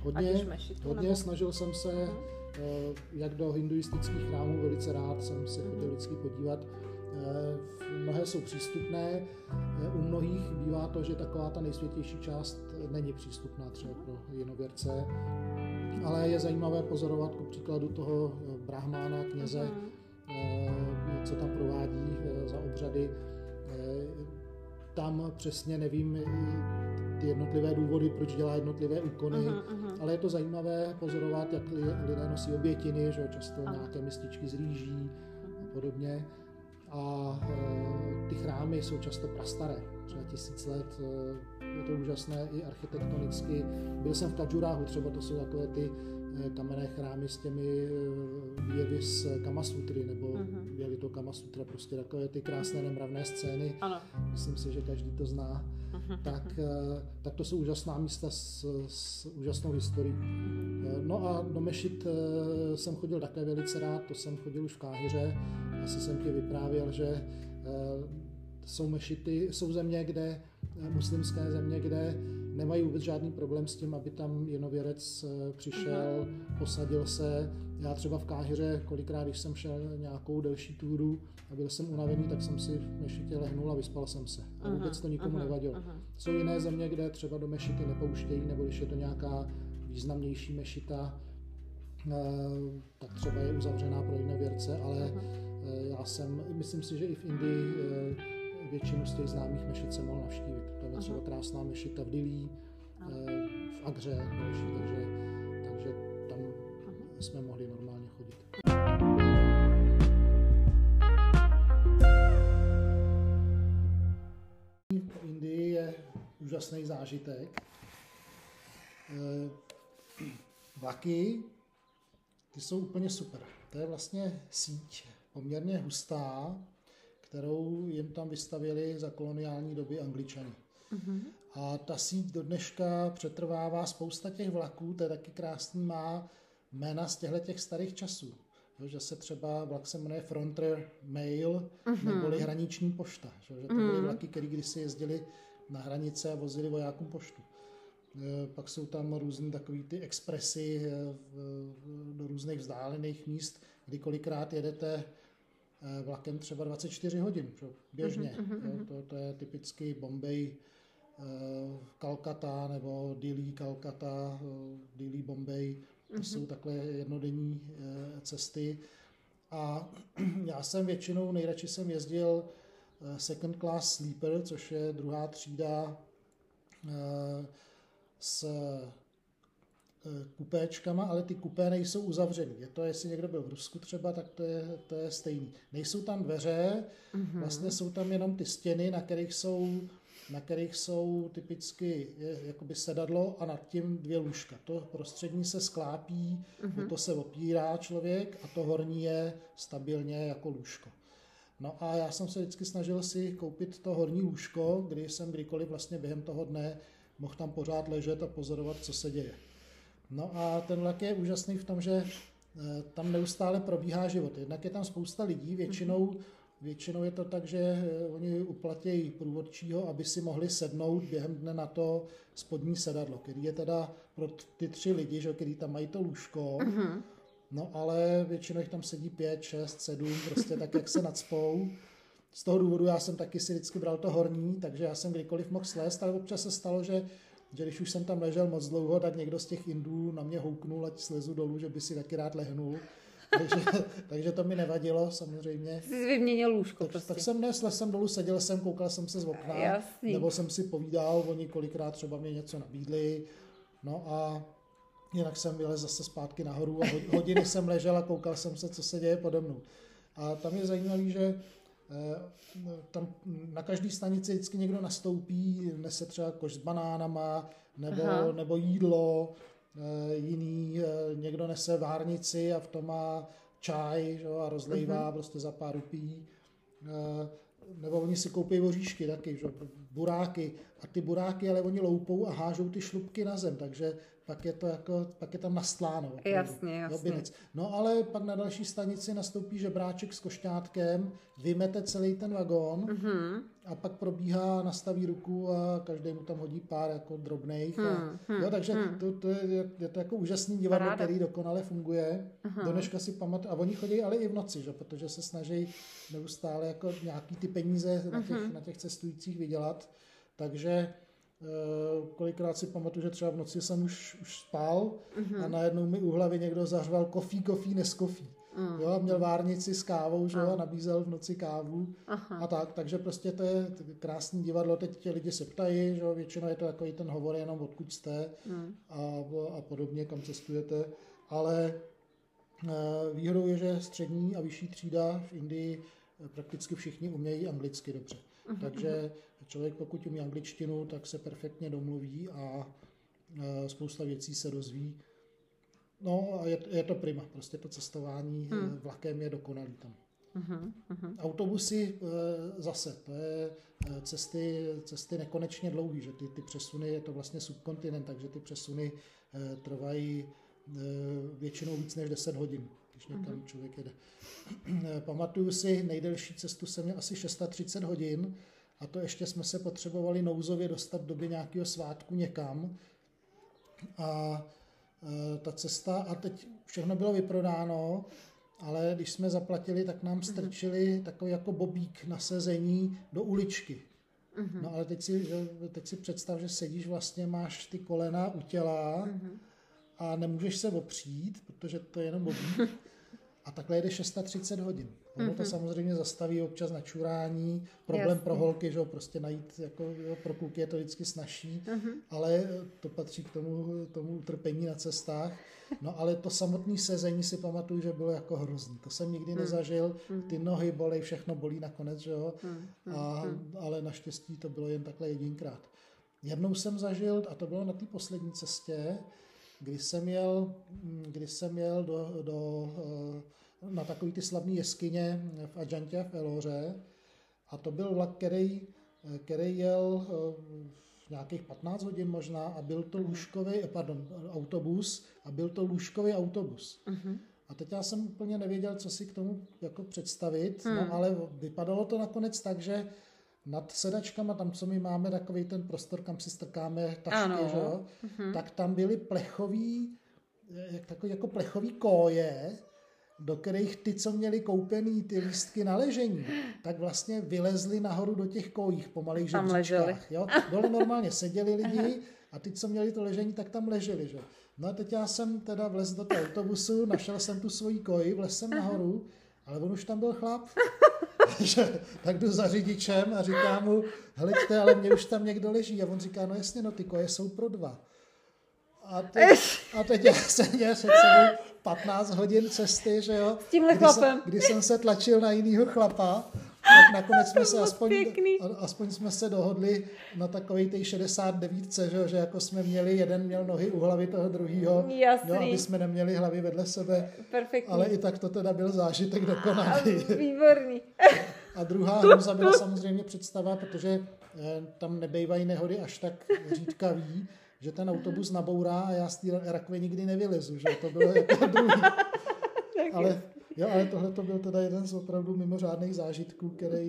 Hodně, mešitu, hodně nebo... snažil jsem se, uh-huh. uh, jak do hinduistických chrámů, velice rád jsem se chodil vždycky podívat. Uh, mnohé jsou přístupné, uh, u mnohých bývá to, že taková ta nejsvětější část není přístupná třeba pro jinověrce, ale je zajímavé pozorovat ku příkladu toho eh, brahmána, kněze, mm. co tam provádí eh, za obřady. Tam přesně nevím ty jednotlivé důvody, proč dělá jednotlivé úkony, uh-huh, uh-huh. ale je to zajímavé pozorovat, jak lidé nosí obětiny, že často uh-huh. nějaké mističky z rýží a podobně. A ty chrámy jsou často prastaré, třeba tisíc let, je to úžasné i architektonicky. Byl jsem v Kajuráhu, třeba to jsou takové ty kamenné chrámy s těmi eh, výjevy z Kamasutry, nebo uh-huh. je to Kamasutra, prostě takové ty krásné nemravné scény. Ano. Myslím si, že každý to zná. Uh-huh. Tak, eh, tak to jsou úžasná místa s, s úžasnou historií. No a do Mešit jsem chodil také velice rád, to jsem chodil už v Káhyře. Asi jsem ti vyprávěl, že jsou mešity, jsou země, kde muslimské země, kde nemají vůbec žádný problém s tím, aby tam jenověrec eh, přišel, posadil se. Já třeba v Káhyře, kolikrát, když jsem šel nějakou delší túru a byl jsem unavený, tak jsem si v mešitě lehnul a vyspal jsem se. A vůbec to nikomu nevadilo. Jsou jiné země, kde třeba do mešity nepouštějí, nebo když je to nějaká významnější mešita, eh, tak třeba je uzavřená pro jiné věrce, ale eh, já jsem, myslím si, že i v Indii většinu z těch známých mešit jsem mohl navštívit. To je třeba krásná mešita v Dilí, eh, v Agře další, takže, takže tam Aha. jsme mohli normálně chodit. V Indii je úžasný zážitek. Eh, vlaky, ty jsou úplně super. To je vlastně síť poměrně hustá, kterou jim tam vystavili za koloniální doby angličani. Mm-hmm. A ta síť do dneška přetrvává spousta těch vlaků, to je taky krásný, má jména z těchto těch starých časů. Jo, že se třeba vlak se jmenuje Frontier Mail, mm-hmm. neboli hraniční pošta. Že, že to byly mm-hmm. vlaky, které kdysi jezdili na hranice a vozili vojákům poštu. E, pak jsou tam různé takové ty expresy e, do různých vzdálených míst, kdy kolikrát jedete vlakem třeba 24 hodin, běžně. Mm-hmm. Jo, to, to je typicky Bombay, Kalkata nebo Dili Kalkata, Dili Bombay. To mm-hmm. jsou takhle jednodenní cesty. A já jsem většinou, nejradši jsem jezdil second class sleeper, což je druhá třída s eh, kupéčkama, ale ty kupé nejsou uzavřený. Je to, jestli někdo byl v Rusku třeba, tak to je, to je stejný. Nejsou tam dveře, mm-hmm. vlastně jsou tam jenom ty stěny, na kterých jsou, na kterých jsou typicky je, jakoby sedadlo a nad tím dvě lůžka. To prostřední se sklápí, mm-hmm. to se opírá člověk a to horní je stabilně jako lůžko. No a já jsem se vždycky snažil si koupit to horní lůžko, kdy jsem kdykoliv vlastně během toho dne mohl tam pořád ležet a pozorovat, co se děje. No a ten vlak je úžasný v tom, že eh, tam neustále probíhá život. Jednak je tam spousta lidí, většinou, většinou je to tak, že eh, oni uplatí průvodčího, aby si mohli sednout během dne na to spodní sedadlo, který je teda pro ty tři lidi, že, který tam mají to lůžko, uh-huh. no ale většinou jich tam sedí pět, šest, sedm, prostě tak, jak se nadspou. Z toho důvodu já jsem taky si vždycky bral to horní, takže já jsem kdykoliv mohl slést, ale občas se stalo, že, že když už jsem tam ležel moc dlouho, tak někdo z těch Indů na mě houknul, ať slezu dolů, že by si taky rád lehnul. takže, takže to mi nevadilo samozřejmě. Jsi vyměnil lůžko tak, prostě. tak jsem nesl jsem dolů, seděl jsem, koukal jsem se z okna, Jasný. nebo jsem si povídal, oni kolikrát třeba mě něco nabídli. No a jinak jsem vylez zase zpátky nahoru a hodiny jsem ležel a koukal jsem se, co se děje pode mnou. A tam je zajímavé, že tam na každé stanici vždycky někdo nastoupí, nese třeba koš s banánama nebo, nebo jídlo, eh, jiný, eh, někdo nese várnici a v tom má čaj že, a rozlejvá uh-huh. prostě za pár rupí. Nebo oni si koupí oříšky taky, že, buráky a ty buráky ale oni loupou a hážou ty šlubky na zem, takže pak je to jako, pak je tam nastláno. Jasně, jasně. Jo, no ale pak na další stanici nastoupí žebráček s košťátkem, vymete celý ten vagón mm-hmm. a pak probíhá, nastaví ruku a každý mu tam hodí pár jako drobných. Mm, a, mm, jo, takže mm. to, to je, je to jako úžasný divadlo, Paráda. který dokonale funguje. Do dneška si pamatuju. A oni chodí ale i v noci, že? protože se snaží neustále jako nějaký ty peníze uh-huh. na, těch, mhm. na těch cestujících vydělat. Takže Eh, kolikrát si pamatuju, že třeba v noci jsem už, už spal mm-hmm. a najednou mi u hlavy někdo zařval kofí, kofí, neskofí. Mm. Jo, měl várnici s kávou, že jo, nabízel v noci kávu Aha. a tak, takže prostě to je krásný divadlo, teď ti lidi se ptají, že jo, většinou je to jako i ten hovor jenom odkud jste mm. a, a podobně, kam cestujete, ale eh, výhodou je, že střední a vyšší třída v Indii eh, prakticky všichni umějí anglicky dobře. Mm-hmm. Takže člověk, pokud umí angličtinu, tak se perfektně domluví a spousta věcí se dozví. No a je, je to prima, prostě to cestování hmm. vlakem je dokonalý tam. Uh-huh, uh-huh. Autobusy e, zase, to je e, cesty, cesty nekonečně dlouhý, že ty, ty přesuny, je to vlastně subkontinent, takže ty přesuny e, trvají většinou víc než 10 hodin, když někam člověk jede. Pamatuju si, nejdelší cestu jsem měl asi 630 hodin, a to ještě jsme se potřebovali nouzově dostat v době nějakého svátku někam. A e, ta cesta, a teď všechno bylo vyprodáno, ale když jsme zaplatili, tak nám mhm. strčili takový jako bobík na sezení do uličky. Uh-huh. No ale teď si, teď si představ, že sedíš vlastně, máš ty kolena u těla uh-huh. a nemůžeš se opřít, protože to je jenom bobík. A takhle jede 630 hodin. Ono mm-hmm. to mhm. samozřejmě zastaví občas na čurání, problém Jasně. pro holky, že jo, prostě najít, jako jo, pro kluky je to vždycky snažší, mm-hmm. ale to patří k tomu, tomu utrpení na cestách. No ale to samotné sezení si pamatuju, že bylo jako hrozný. To jsem nikdy mm. nezažil, mhm. ty nohy bolí, všechno bolí nakonec, že jo, mm. a, ale naštěstí to bylo jen takhle jedinkrát. Jednou jsem zažil, a to bylo na té poslední cestě, kdy jsem jel, kdy jsem jel do, do uh, na takový ty slavné jeskyně v Adjantě v Eloře. A to byl vlak, který, který jel nějakých 15 hodin možná a byl to lůžkový, pardon, autobus a byl to lůžkový autobus. Uh-huh. A teď já jsem úplně nevěděl, co si k tomu jako představit, hmm. no ale vypadalo to nakonec tak, že nad sedačkama, tam, co my máme, takový ten prostor, kam si strkáme tašky, že jo? Mm-hmm. tak tam byly plechový, jak, takový jako plechový koje, do kterých ty, co měli koupený ty lístky na ležení, tak vlastně vylezli nahoru do těch kojích po malých žebříčkách. Jo? Dole normálně seděli lidi a ty, co měli to ležení, tak tam leželi. Že? No a teď já jsem teda vlez do toho autobusu, našel jsem tu svoji koji, vlez jsem nahoru, ale on už tam byl chlap. že, tak jdu za řidičem a říkám mu, hleďte, ale mě už tam někdo leží. A on říká, no jasně, no ty koje jsou pro dva. A teď, a teď já jsem měl před sebou 15 hodin cesty, že jo? S tímhle kdy chlapem. Jsem, kdy jsem se tlačil na jinýho chlapa, tak nakonec jsme se aspoň, aspoň jsme se dohodli na takový té 69, že, že jako jsme měli, jeden měl nohy u hlavy toho druhého, jo, aby jsme neměli hlavy vedle sebe. Perfektní. Ale i tak to teda byl zážitek dokonalý. Výborný. A druhá hrůza byla samozřejmě představa, protože eh, tam nebejvají nehody až tak řídkavý, že ten autobus nabourá a já z té rakve nikdy nevylezu, že to bylo jako druhý. ale, jo, ale tohle to byl teda jeden z opravdu mimořádných zážitků, který,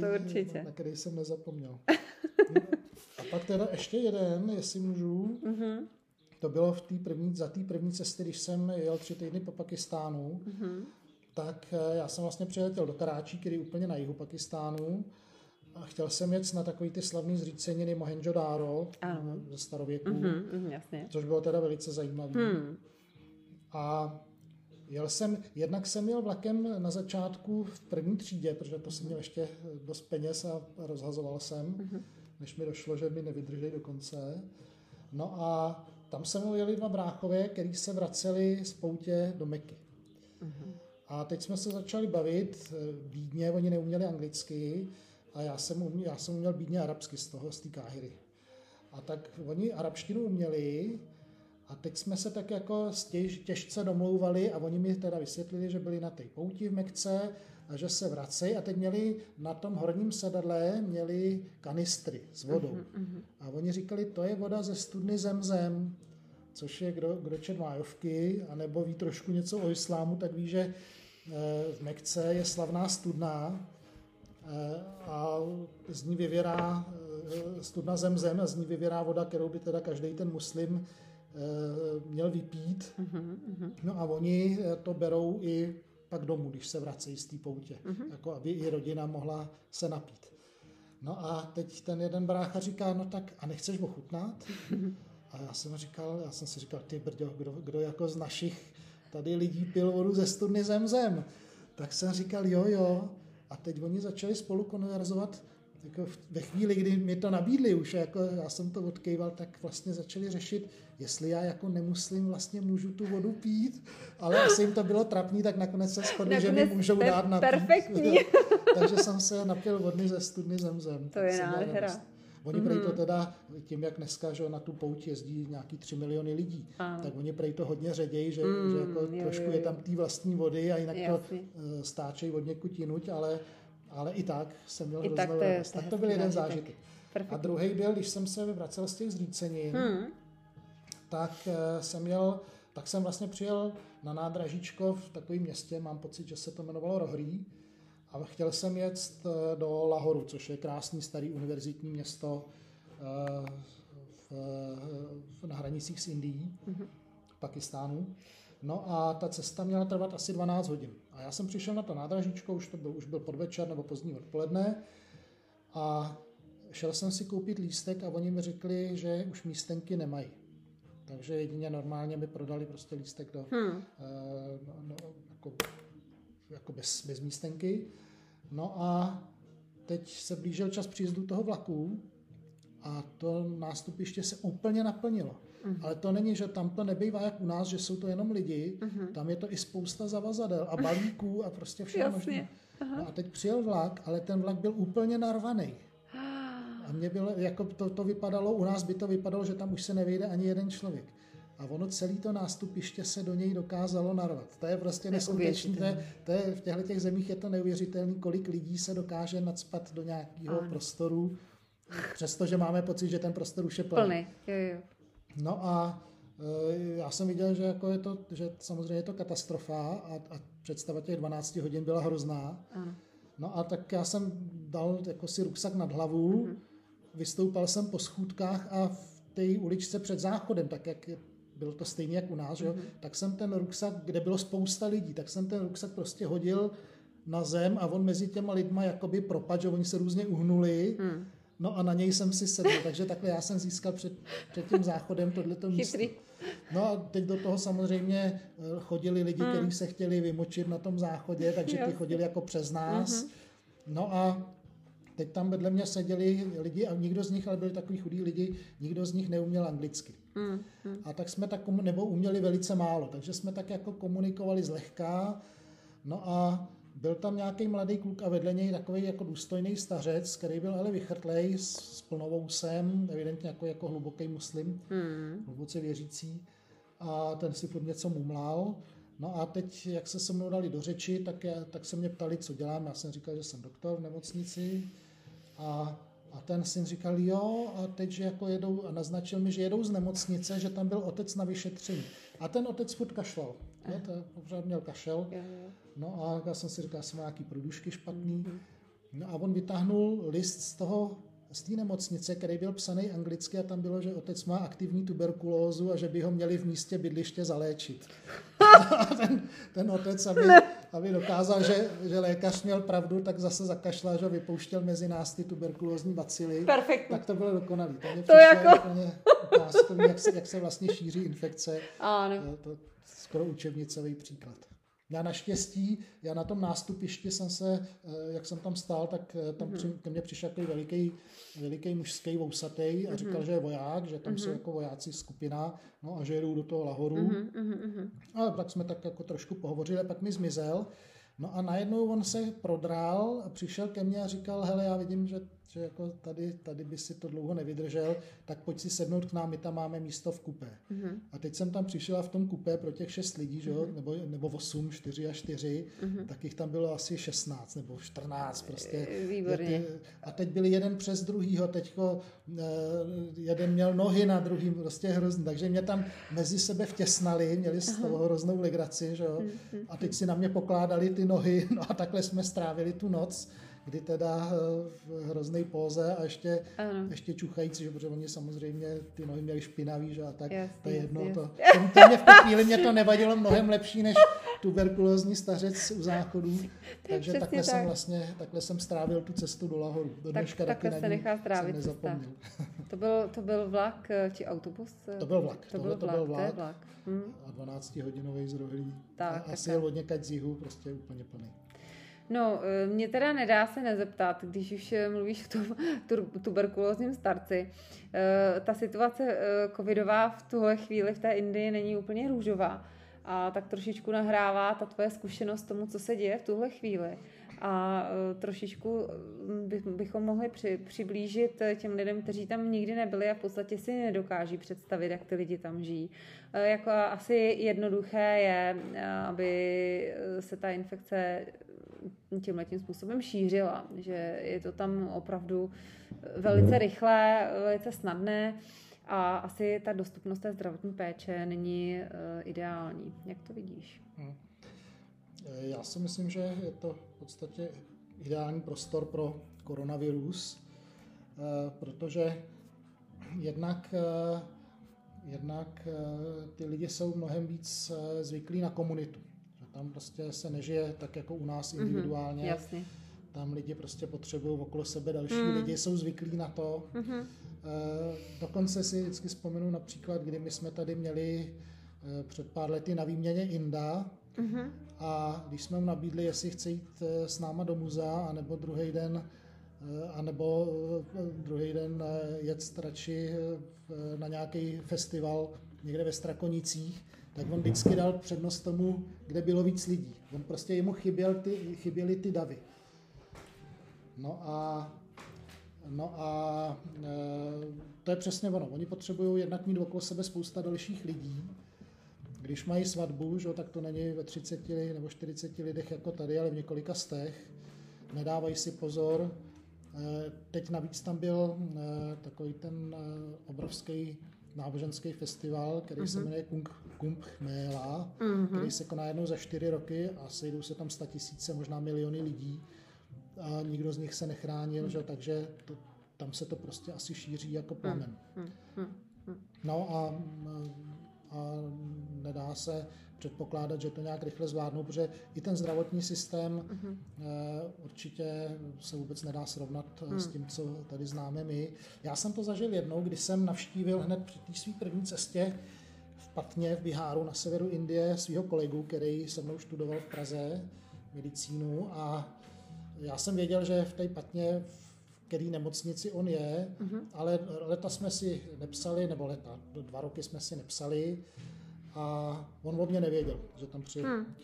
na který jsem nezapomněl. a pak teda ještě jeden, jestli můžu. Mm-hmm. To bylo v tý první, za té první cesty, když jsem jel tři týdny po Pakistánu, mm-hmm. tak eh, já jsem vlastně přiletěl do Karáčí, který je úplně na jihu Pakistánu a chtěl jsem jet na takový ty slavný zříceniny Mohenjo-Daro ze starověku, mm-hmm, jasně. což bylo teda velice zajímavé. Hmm. A jel jsem, jednak jsem jel vlakem na začátku v první třídě, protože to jsem měl ještě dost peněz a rozhazoval jsem, mm-hmm. než mi došlo, že mi nevydrží do konce. No a tam se mnou jeli dva bráchové, který se vraceli z poutě do Meky. Mm-hmm. A teď jsme se začali bavit, v Vídně, oni neuměli anglicky, a já jsem, uměl, já jsem uměl bídně arabsky z toho, z té káhyry. A tak oni arabštinu uměli a teď jsme se tak jako stěž, těžce domlouvali a oni mi teda vysvětlili, že byli na té pouti v Mekce a že se vracejí a teď měli na tom horním sedadle měli kanistry s vodou. Uh-huh, A oni říkali, to je voda ze studny Zemzem, což je, kdo, kdo čet májovky, anebo ví trošku něco o islámu, tak ví, že eh, v Mekce je slavná studna, Eh, a z ní vyvěrá eh, studna zem zem a z ní vyvěrá voda, kterou by teda každý ten muslim měl vypít. Uh-huh, No a oni to berou i pak domů, když se vracejí z té poutě, uh-huh. jako aby i rodina mohla se napít. No a teď ten jeden brácha říká, no tak a nechceš ochutnat? A já jsem říkal, já jsem si říkal, ty brďo, kdo, kdo jako z našich tady lidí pil vodu ze studny zem zem? Tak jsem říkal, jo, jo. A teď oni začali spolu konverzovat jako ve chvíli, kdy mi to nabídli už, jako já jsem to odkejval, tak vlastně začali řešit, jestli já jako nemuslim vlastně můžu tu vodu pít, ale asi jim to bylo trapný, tak nakonec se shodli, že mi můžou dát napít. Perfektní. Takže jsem se napil vodny ze studny zemzem. To je nádhera. Oni mm-hmm. prej to mhm. teda, tím jak dneska že na tu pouť jezdí nějaký 3 miliony lidí, a. tak oni prej to hodně ředějí, že, mm, že jako jo, trošku jo, jo. je tam té vlastní vody a jinak Jasný. to uh, stáčejí od někud jinuť, ale, ale i tak jsem měl hroznou tak to, je, tak to byl jeden zážitek. zážitek. A druhý byl, když jsem se vracel z těch zřícenin, hmm. tak uh, jsem měl, tak jsem vlastně přijel na nádražíčko v takovém městě, mám pocit, že se to jmenovalo Rohrý, a chtěl jsem jet eh, do Lahoru, což je krásný starý univerzitní město eh, v, na hranicích s Indií, mm-hmm. Pakistánu. No a ta cesta měla trvat asi 12 hodin. A já jsem přišel na to nádražíčko, už to byl, už byl podvečer nebo pozdní odpoledne a šel jsem si koupit lístek a oni mi řekli, že už místenky nemají. Takže jedině normálně mi prodali prostě lístek do, hmm. uh, no, no, jako jako bez, bez místenky. No a teď se blížil čas příjezdu toho vlaku a to nástupiště se úplně naplnilo. Uh-huh. Ale to není, že tam to nebývá jak u nás, že jsou to jenom lidi, uh-huh. tam je to i spousta zavazadel a balíků a prostě všechno možné. No a teď přijel vlak, ale ten vlak byl úplně narvaný. A mě bylo, jako to, to vypadalo, u nás by to vypadalo, že tam už se nevejde ani jeden člověk. a ono celý to nástupiště se do něj dokázalo narvat. To je prostě neskutečné. To, je, to je, v těchto těch zemích je to neuvěřitelné, kolik lidí se dokáže nadspat do nějakého ano. prostoru, přestože máme pocit, že ten prostor už je plný. plný. Jo, jo. No a e, já jsem viděl, že, jako je to, že samozřejmě je to katastrofa a, a představa těch 12 hodin byla hrozná. Ano. No a tak já jsem dal jako si ruksak nad hlavu, mm-hmm. vystoupal jsem po schůdkách a v té uličce před záchodem, tak jak bylo to stejně jak u nás, jo, mhm. tak jsem ten ruksak, kde bylo spousta lidí, tak jsem ten ruksak prostě hodil na zem a on mezi těma lidma jakoby propad, že oni se různě uhnuli. Mm. No a na něj jsem si sedl, takže takhle já jsem získal před, před tím záchodem tohleto místo. Chytrý. No a teď do toho samozřejmě eh, chodili lidi, hmm. kteří se chtěli vymočit na tom záchodě, takže ty chodili jako přes nás. Hmm. No a teď tam vedle mě seděli lidi a nikdo z nich, ale byli takový chudí lidi, nikdo z nich neuměl anglicky. Hmm. A tak jsme tak, nebo uměli velice málo, takže jsme tak jako komunikovali zlehka. No a byl tam nějaký mladý kluk a vedle něj takový jako důstojný stařec, který byl ale vychrtlej s, s plnovousem, evidentně jako, jako hluboký muslim, hmm. hluboce věřící. A ten si pod něco mumlal. No a teď, jak se se mnou dali do řeči, tak, je, tak se mě ptali, co dělám. Já jsem říkal, že jsem doktor v nemocnici. A, a ten syn říkal, jo, a teď, že jako jedou, a naznačil mi, že jedou z nemocnice, že tam byl otec na vyšetření. A ten otec furt kašlal. Jo, to pořád měl kašel. No a já jsem si říkal, že má nějaký průdušky špatný. Mm-hmm. No a on vytáhnul list z toho z té nemocnice, který byl psaný anglicky a tam bylo, že otec má aktivní tuberkulózu a že by ho měli v místě bydliště zaléčit. a ten, ten otec, aby, aby dokázal, že, že lékař měl pravdu, tak zase zakašlal, že vypouštěl mezi nás ty tuberkulózní bacily. Perfektní. Tak to bylo dokonalý. To, mě to jako... úplně ukázkový, jak se, jak se vlastně šíří infekce. Ano. To, to skoro učebnicový příklad. Já naštěstí, já na tom nástupišti jsem se, eh, jak jsem tam stál, tak eh, tam mm-hmm. ke mně přišel takový veliký, veliký mužský vousatý a říkal, mm-hmm. že je voják, že tam mm-hmm. jsou mhm. jako vojáci skupina, no a že jedou do toho Lahoru. Mm-hmm. A tak jsme tak jako trošku pohovořili, a pak mi zmizel. No a najednou on se prodrál a přišel ke mně a říkal, hele, já vidím, že že jako tady, tady by si to dlouho nevydržel, tak pojď si sednout k nám, my tam máme místo v kupé. Mm-hmm. A teď jsem tam přišel a v tom kupé pro těch šest lidí, že mm-hmm. nebo, nebo osm, čtyři a čtyři, mm-hmm. tak jich tam bylo asi 16 nebo 14 prostě. Výborně. A teď byli jeden přes druhýho, teďko eh, jeden měl nohy na druhým, prostě hrozný, takže mě tam mezi sebe vtěsnali, měli z toho hroznou legraci, že jo? Mm-hmm. A teď si na mě pokládali ty nohy, no a takhle jsme strávili tu noc kdy teda eh, v hrozné póze a ještě, ano. ještě čuchající, že protože oni samozřejmě ty nohy měli špinavý, že a tak jasný, to je jedno. Jasný. To, to, to mě v tu chvíli mě to nevadilo mnohem lepší než tuberkulózní stařec u záchodů. Takže takhle tak. jsem vlastně, takhle jsem strávil tu cestu do Lahoru. Do tak, takhle se nechá strávit cesta. To byl, to byl vlak eh, či autobus? To byl vlak. To, byl, to vlak, byl vlak. To je vlak. Hm. A 12 hodinový z rohlí. Tak, a asi tak. jel od z jihu, prostě úplně plný. No, eh, mě teda nedá se nezeptat, když už eh, mluvíš o tom tuberkulózním starci. Eh, ta situace covidová v tuhle chvíli v té Indii není úplně růžová a tak trošičku nahrává ta tvoje zkušenost tomu, co se děje v tuhle chvíli. A trošičku bychom mohli při, přiblížit těm lidem, kteří tam nikdy nebyli a v podstatě si nedokáží představit, jak ty lidi tam žijí. Jako asi jednoduché je, aby se ta infekce tímhle tím způsobem šířila, že je to tam opravdu velice rychlé, velice snadné a asi ta dostupnost té zdravotní péče není uh, ideální. Jak to vidíš? Hmm. Já si myslím, že je to v podstatě ideální prostor pro koronavirus, uh, protože jednak, jednak ty lidi jsou mnohem víc zvyklí na komunitu. Tam prostě se nežije tak jako u nás mhm, individuálně. Mm-hmm, jasně. Tam lidi prostě potřebují okolo sebe další mm. lidi, jsou zvyklí na to. Mm-hmm. dokonce si vždycky vzpomenu například, kdy my jsme tady měli e, před pár lety na výměně Inda mm-hmm. a když jsme mu nabídli, jestli chce jít e, s náma do muzea, anebo druhý den anebo druhý den jet radši na nějaký festival někde ve Strakonicích, tak on vždycky dal přednost tomu, kde bylo víc lidí. On prostě jemu chyběl ty, chyběly ty davy. No a No a e, to je přesně ono. Oni potřebují jednak mít okolo sebe spousta dalších lidí. Když mají svatbu, že, tak to není ve 30 nebo 40 lidech jako tady, ale v několika stech. Nedávají si pozor. E, teď navíc tam byl e, takový ten e, obrovský náboženský festival, který mm-hmm. se mhm. jmenuje Kung, Kumbh Mela, mm-hmm. který se koná jednou za čtyři roky a sejdou se tam sta tisíce, možná miliony lidí a nikdo z nich se nechránil, mm-hmm. že, takže to, tam se to prostě asi šíří jako plamen. Mm-hmm. No a, a nedá se předpokládat, že to nějak rychle zvládnou, protože i ten zdravotní systém mm-hmm. určitě se vůbec nedá srovnat mm. s tím, co tady známe my. Já jsem to zažil jednou, kdy jsem navštívil hned při té své první cestě v Patně v Biháru na severu Indie svého kolegu, který se mnou studoval v Praze medicínu a já jsem věděl, že v té Patně v který nemocnici on je, mm-hmm. ale leta jsme si nepsali, nebo leta, dva roky jsme si nepsali, a on o mě nevěděl, že tam přijel. Hmm.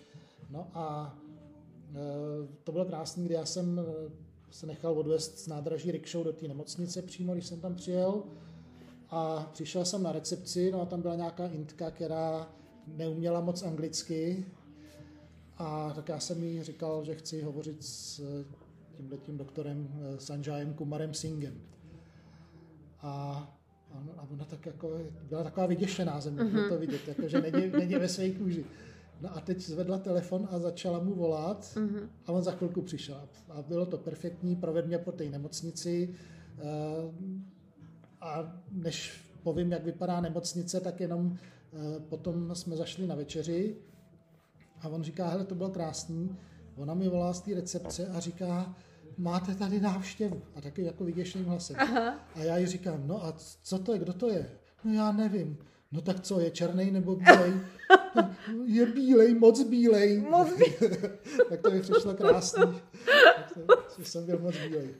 No a e, to bylo krásný, kdy já jsem e, se nechal odvést z nádraží rikšou do té nemocnice přímo, když jsem tam přijel. A přišel jsem na recepci, no a tam byla nějaká intka, která neuměla moc anglicky. A tak já jsem jí říkal, že chci hovořit s tímhletím doktorem e, Sanjajem Kumarem Singhem. A a ona tak jako, byla taková vyděšená ze mě, mm-hmm. to vidět, jako, že není, není ve své kůži. No a teď zvedla telefon a začala mu volat mm-hmm. a on za chvilku přišel. A bylo to perfektní, provedl mě po té nemocnici eh, a než povím, jak vypadá nemocnice, tak jenom eh, potom jsme zašli na večeři a on říká, hele, to bylo krásný. Ona mi volá z té recepce a říká, máte tady návštěvu. A taky jako vyděšeným hlasem. Aha. A já jí říkám, no a co to je, kdo to je? No já nevím. No tak co, je černý nebo bílej? je bílej, moc bílej. Moc bílej. tak to mi přišlo krásný. Tak jsem byl moc bílej.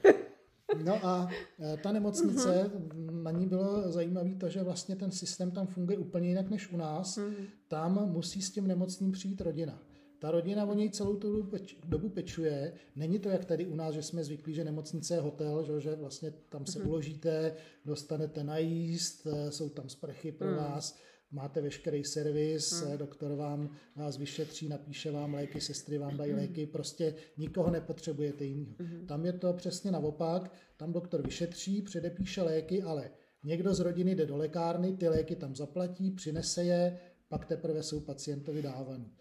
No a e, ta nemocnice, uh-huh. na ní bylo zajímavé to, že vlastně ten systém tam funguje úplně jinak než u nás. Uh-huh. Tam musí s tím nemocným přijít rodina. Ta rodina o něj celou tu dobu pečuje. Není to jak tady u nás, že jsme zvyklí, že nemocnice je hotel, že, že vlastně tam se mhm. uložíte, dostanete najíst, eh, jsou tam sprchy pro mm. vás, máte veškerý servis, mm. doktor vám vás vyšetří, napíše vám léky, sestry vám dají léky, prostě nikoho nepotřebujete jiného. Tam je to přesně naopak, tam doktor vyšetří, předepíše léky, ale někdo z rodiny jde do lékárny, ty léky tam zaplatí, přinese je, pak teprve jsou pacientovi dávaný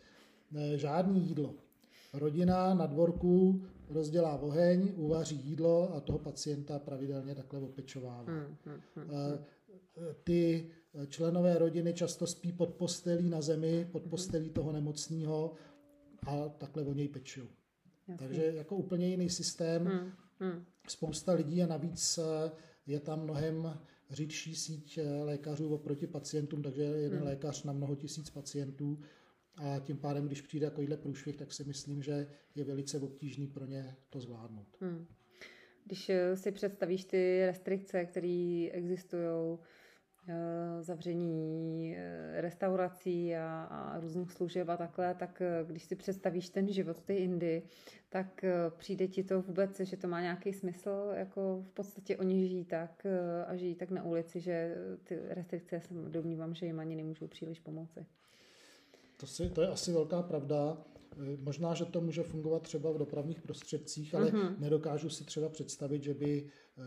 žádný jídlo. Rodina na dvorku rozdělá oheň, uvaří jídlo a toho pacienta pravidelně takhle opečovává. Hmm, hmm, hmm, hmm. Ty členové rodiny často spí pod postelí na zemi, pod hmm. postelí toho nemocného a takhle o něj pečují. Takže jako úplně jiný systém. Hmm, hmm. Spousta lidí a navíc eh, je tam mnohem řídší síť eh, lékařů oproti pacientům, takže jeden hmm. lékař na mnoho tisíc pacientů a tím pádem, když přijde takovýhle průšvih, tak si myslím, že je velice obtížný pro ně to zvládnout. Hmm. Když eh, si představíš ty restrikce, které existují, eh, zavření eh, restaurací a, a různých služeb a takhle, tak když si představíš ten život v té Indii, tak přijde ti to vůbec, že to má nějaký smysl, jako v podstatě oni žijí tak a žijí tak na ulici, že ty restrikce, se domnívám, že jim ani nemůžou příliš pomoci. To, si, to je asi velká pravda. Eh, možná, že to může fungovat třeba v dopravních prostředcích, ale uh-huh. nedokážu si třeba představit, že by eh,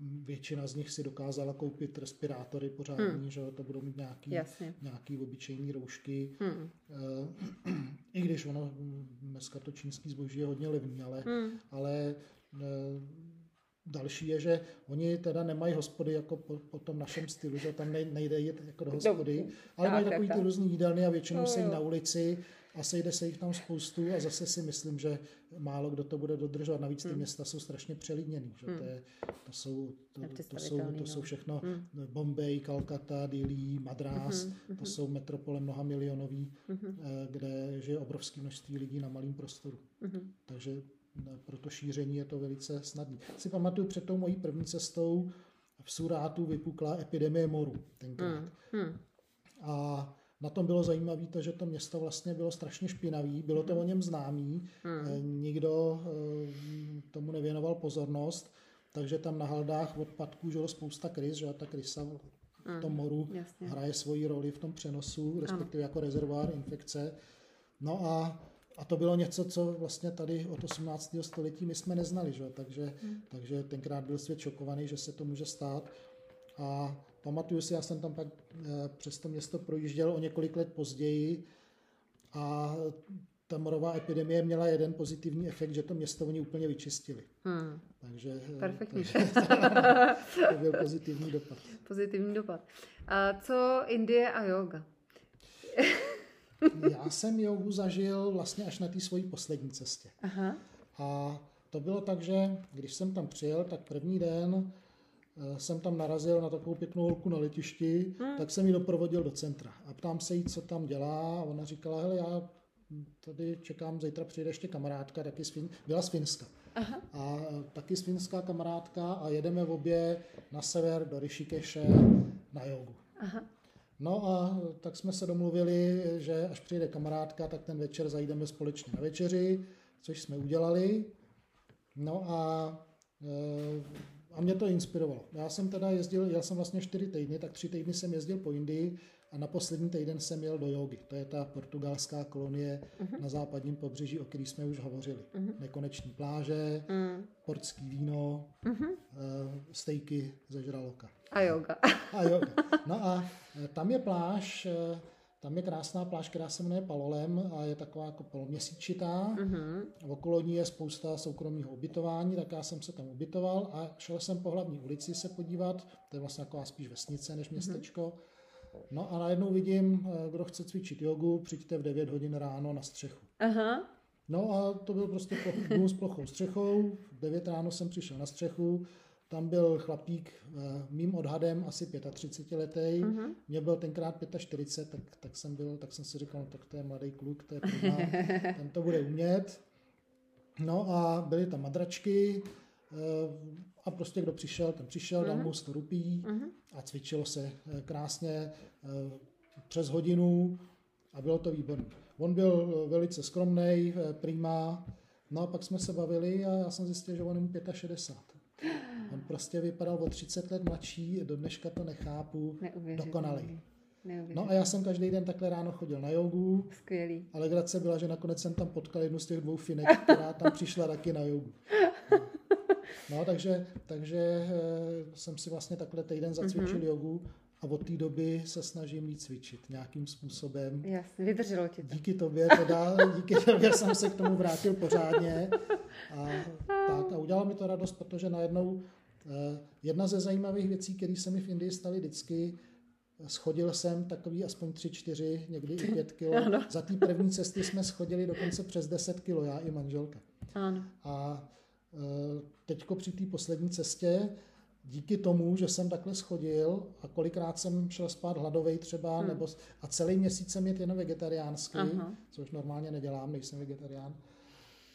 většina z nich si dokázala koupit respirátory pořádní, hmm. že to budou mít nějaký, nějaký obyčejný roušky. Hmm. I když ono dneska to čínský zboží je hodně levný, ale, hmm. ale Další je, že oni teda nemají hospody jako po, po tom našem stylu, že tam nejde jít jako do hospody, ale mají takový ty různý jídelny a většinou se jí na ulici a sejde se jich tam spoustu a zase si myslím, že málo kdo to bude dodržovat. Navíc ty hmm. města jsou strašně přelidněný. Že? Hmm. To, je, to, jsou, to, to, jsou, to jsou no. všechno hmm. Bombay, Kalkata, Dili, Madrás, hmm. to hmm. jsou metropole mnoha milionový, hmm. Eh, kde žije obrovské množství lidí na malém prostoru. Hmm. Takže pro to šíření je to velice snadné. Si pamatuju, před tou mojí první cestou v Surátu vypukla epidemie moru tenkrát. Hmm. Hmm. A na tom bylo zajímavé to, že to město vlastně bylo strašně špinavý, bylo to o něm známý, hmm. Eh, nikdo eh, tomu nevěnoval pozornost takže tam na haldách odpadků žilo spousta krys, že a ta krysa v tom Mm, moru jasně. hraje svoji roli v tom přenosu, respektive jako rezervoár infekce. No a, a to bylo něco, co vlastně tady od 18. století my jsme neznali, že? Takže, takže tenkrát byl svět šokovaný, že se to může stát. A pamatuju si, já jsem tam pak eh, přes to město projížděl o několik let později a ta morová epidemie měla jeden pozitivní efekt, že to město oni úplně vyčistili. Hmm. Takže, eh, Perfektní. takže to byl pozitivní dopad. Pozitivní dopad. A co Indie a yoga? Já jsem jogu zažil vlastně až na té svojí poslední cestě. Aha. A to bylo tak, že když jsem tam přijel, tak první den eh, jsem tam narazil na takovou pěknou holku na letišti, hmm. tak jsem ji doprovodil do centra. A ptám se jí, co tam dělá. A ona říkala, hele, já tady čekám, zítra přijde ještě kamarádka, taky z fin- byla z Finska. Aha. A eh, taky z finská kamarádka a jedeme v obě na sever do Rishikeše na jogu. Aha. No a tak jsme se domluvili, že až přijde kamarádka, tak ten večer zajdeme společně na večeři, což jsme udělali. No a, eh, a mě to inspirovalo. Já jsem teda jezdil, jel jsem vlastně čtyři týdny, tak tři týdny jsem jezdil po Indii a na poslední týden jsem jel do jogy. To je ta portugalská kolonie uh-huh. na západním pobřeží, o který jsme už hovořili. Uh-huh. Nekoneční pláže, Mm. portský víno, uh-huh. stejky ze žraloka A yoga. a yoga. No a e, tam je pláž, e, tam je krásná pláž, která se jmenuje Palolem a je taková jako poloměsíčitá. Mhm. Okolo ní je spousta soukromého ubytování, tak já jsem se tam ubytoval a šel jsem po hlavní ulici se podívat, to je vlastně taková spíš vesnice než městečko. No a najednou vidím, e, kdo chce cvičit jogu, přijďte v 9 hodin ráno na střechu. Aha. No a to byl prostě dům s plochou střechou. V 9 ráno jsem přišel na střechu, tam byl chlapík eh, mým odhadem asi 35 letý. Mhm. Mě byl tenkrát 45, tak, tak, jsem byl, tak jsem si říkal, no, tak to je mladý kluk, to je prima, ten to bude umět. No a byly tam madračky eh, a prostě kdo přišel, ten přišel, dal mu 100 rupí Mhm. a cvičilo se eh, krásně eh, přes hodinu a bylo to výborné. On byl eh, velice skromný, prima, no a pak jsme se bavili a já jsem zjistil, že on je mu 65. On prostě vypadal o 30 let mladší, do dneška to nechápu, dokonalý. Neuvěřitelný. No a já jsem každý den takhle ráno chodil na jogu, Skvělý. ale grace byla, že nakonec jsem tam potkal jednu z těch dvou finek, která tam přišla taky na jogu. No, takže, takže eh, jsem si vlastně takhle týden zacvičil mm-hmm. jogu a od té doby se snažím víc cvičit nějakým způsobem. Jasně, vydrželo ti to. Díky tobě teda, díky tobě jsem se k tomu vrátil pořádně a, tak, a udělalo mi to radost, protože najednou eh, jedna ze zajímavých věcí, které se mi v Indii staly vždycky, schodil jsem takový aspoň 3, 4, někdy i 5 kilo. Za té první cesty jsme schodili dokonce přes 10 kilo, já i manželka. Ano. A teďko při té poslední cestě, díky tomu, že jsem takhle schodil a kolikrát jsem šel spát hladovej třeba, hmm. nebo, a celý měsíc jsem jet jen vegetariánsky, Aha. což normálně nedělám, nejsem vegetarián,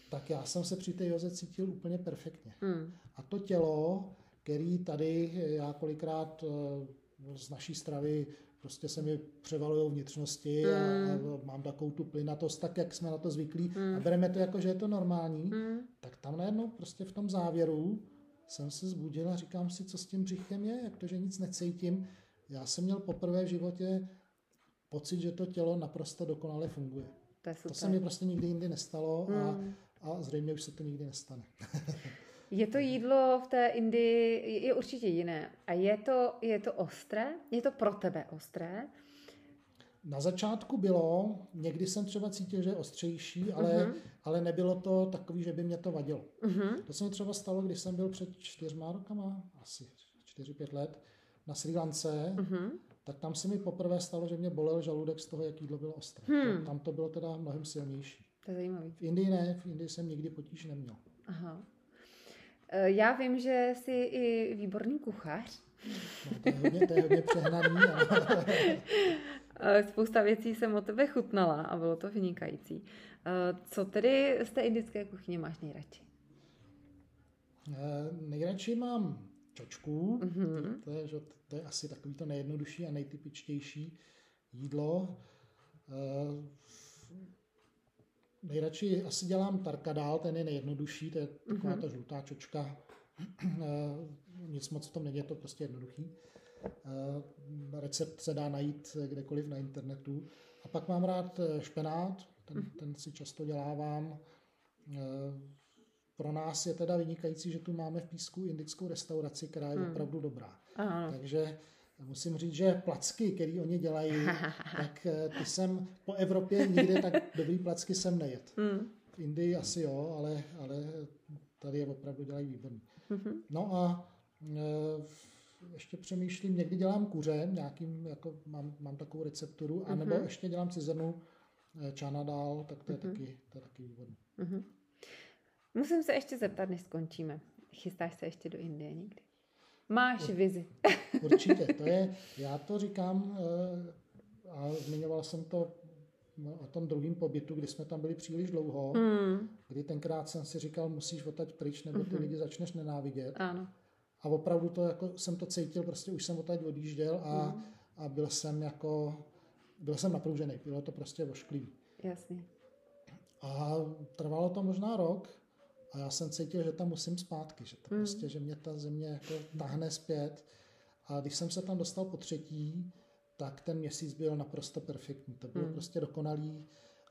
tak já jsem se při té joze cítil úplně perfektně. Hmm. A to tělo, který tady já kolikrát e, z naší stravy prostě se mi převalují vnitřnosti a, a mám takovou tu plynatost, tak jak jsme na to zvyklí a bereme to jako, že je to normální, Hmm. tak tam najednou prostě v tom závěru jsem se zbudil a říkám si, co s tím břichem je, jak to, že nic necítím. Já jsem měl poprvé v životě pocit, že to tělo naprosto dokonale funguje. To To se mi prostě nikdy jindy nestalo a, Hmm. a zřejmě už se to nikdy nestane. Je to jídlo v té Indii je- určitě jiné. A je to, je to ostré? Je to pro tebe ostré? Na začátku bylo, někdy jsem třeba cítil, že je ostřejší, ale, Mhm. ale nebylo to takový, že by mě to vadilo. Mhm. To se mi třeba stalo, když jsem byl před čtyřma rokama, asi 4-5 let, na Sri Lance, Mhm. tak tam se mi poprvé stalo, že mě bolel žaludek z toho, jak jídlo bylo ostré. Hmm. Tam to bylo teda mnohem silnější. To je zajímavý. V Indii ne, v Indii jsem nikdy potíž neměl. Aha. E, Já vím, že jsi i výborný kuchař. No, to, je hodně, to je hodně přehnaný. Ale... Spousta věcí jsem o tebe chutnala a bylo to vynikající. E, Co tedy z té indické kuchyně máš nejradši? Eh, Nejradši mám čočku, Mhm. to, je, že, to je asi takový to nejjednodušší a nejtypičtější jídlo. Eh, Nejradši asi dělám tarkadál, ten je nejjednodušší, to je taková Mhm. ta žlutá čočka, Nic moc v tom není, je to prostě jednoduchý. Recept se dá najít kdekoliv na internetu. A pak mám rád špenát, ten, mhm. ten si často dělávám. Pro nás je teda vynikající, že tu máme v Písku indickou restauraci, která je hmm. opravdu dobrá. Aha. Takže musím říct, že placky, které oni dělají, tak eh, ty jsem po Evropě nikdy tak dobrý placky jsem nejet. Hmm. V Indii asi jo, ale, ale tady je opravdu dělají výborný. Hmm. No a e, ještě přemýšlím, někdy dělám kuře, nějakým, jako mám, mám takovou recepturu, anebo mm-hmm. ještě dělám cizrnu eh, čana dál, tak to je, mm-hmm. taky, to je taky výborný. Mm-hmm. Musím se ještě zeptat, než skončíme. Chystáš se ještě do Indie někdy? Máš vizi. Určitě, to je, já to říkám eh, a zmiňoval jsem to no, o tom druhém pobytu, kdy jsme tam byli příliš dlouho, mm. kdy tenkrát jsem si říkal, musíš odtať pryč, nebo ty mm-hmm. lidi začneš nenávidět. Ano. A opravdu to jako jsem to cítil, prostě už jsem odtaď odjížděl a, mm. a byl jsem jako, byl jsem napružený, bylo to prostě vošklivý. Jasně. A trvalo to možná rok, a já jsem cítil, že tam musím zpátky, že to mm. prostě, že mě ta země jako tahne zpět. A když jsem se tam dostal po třetí, tak ten měsíc byl naprosto perfektní. To bylo mm. prostě dokonalý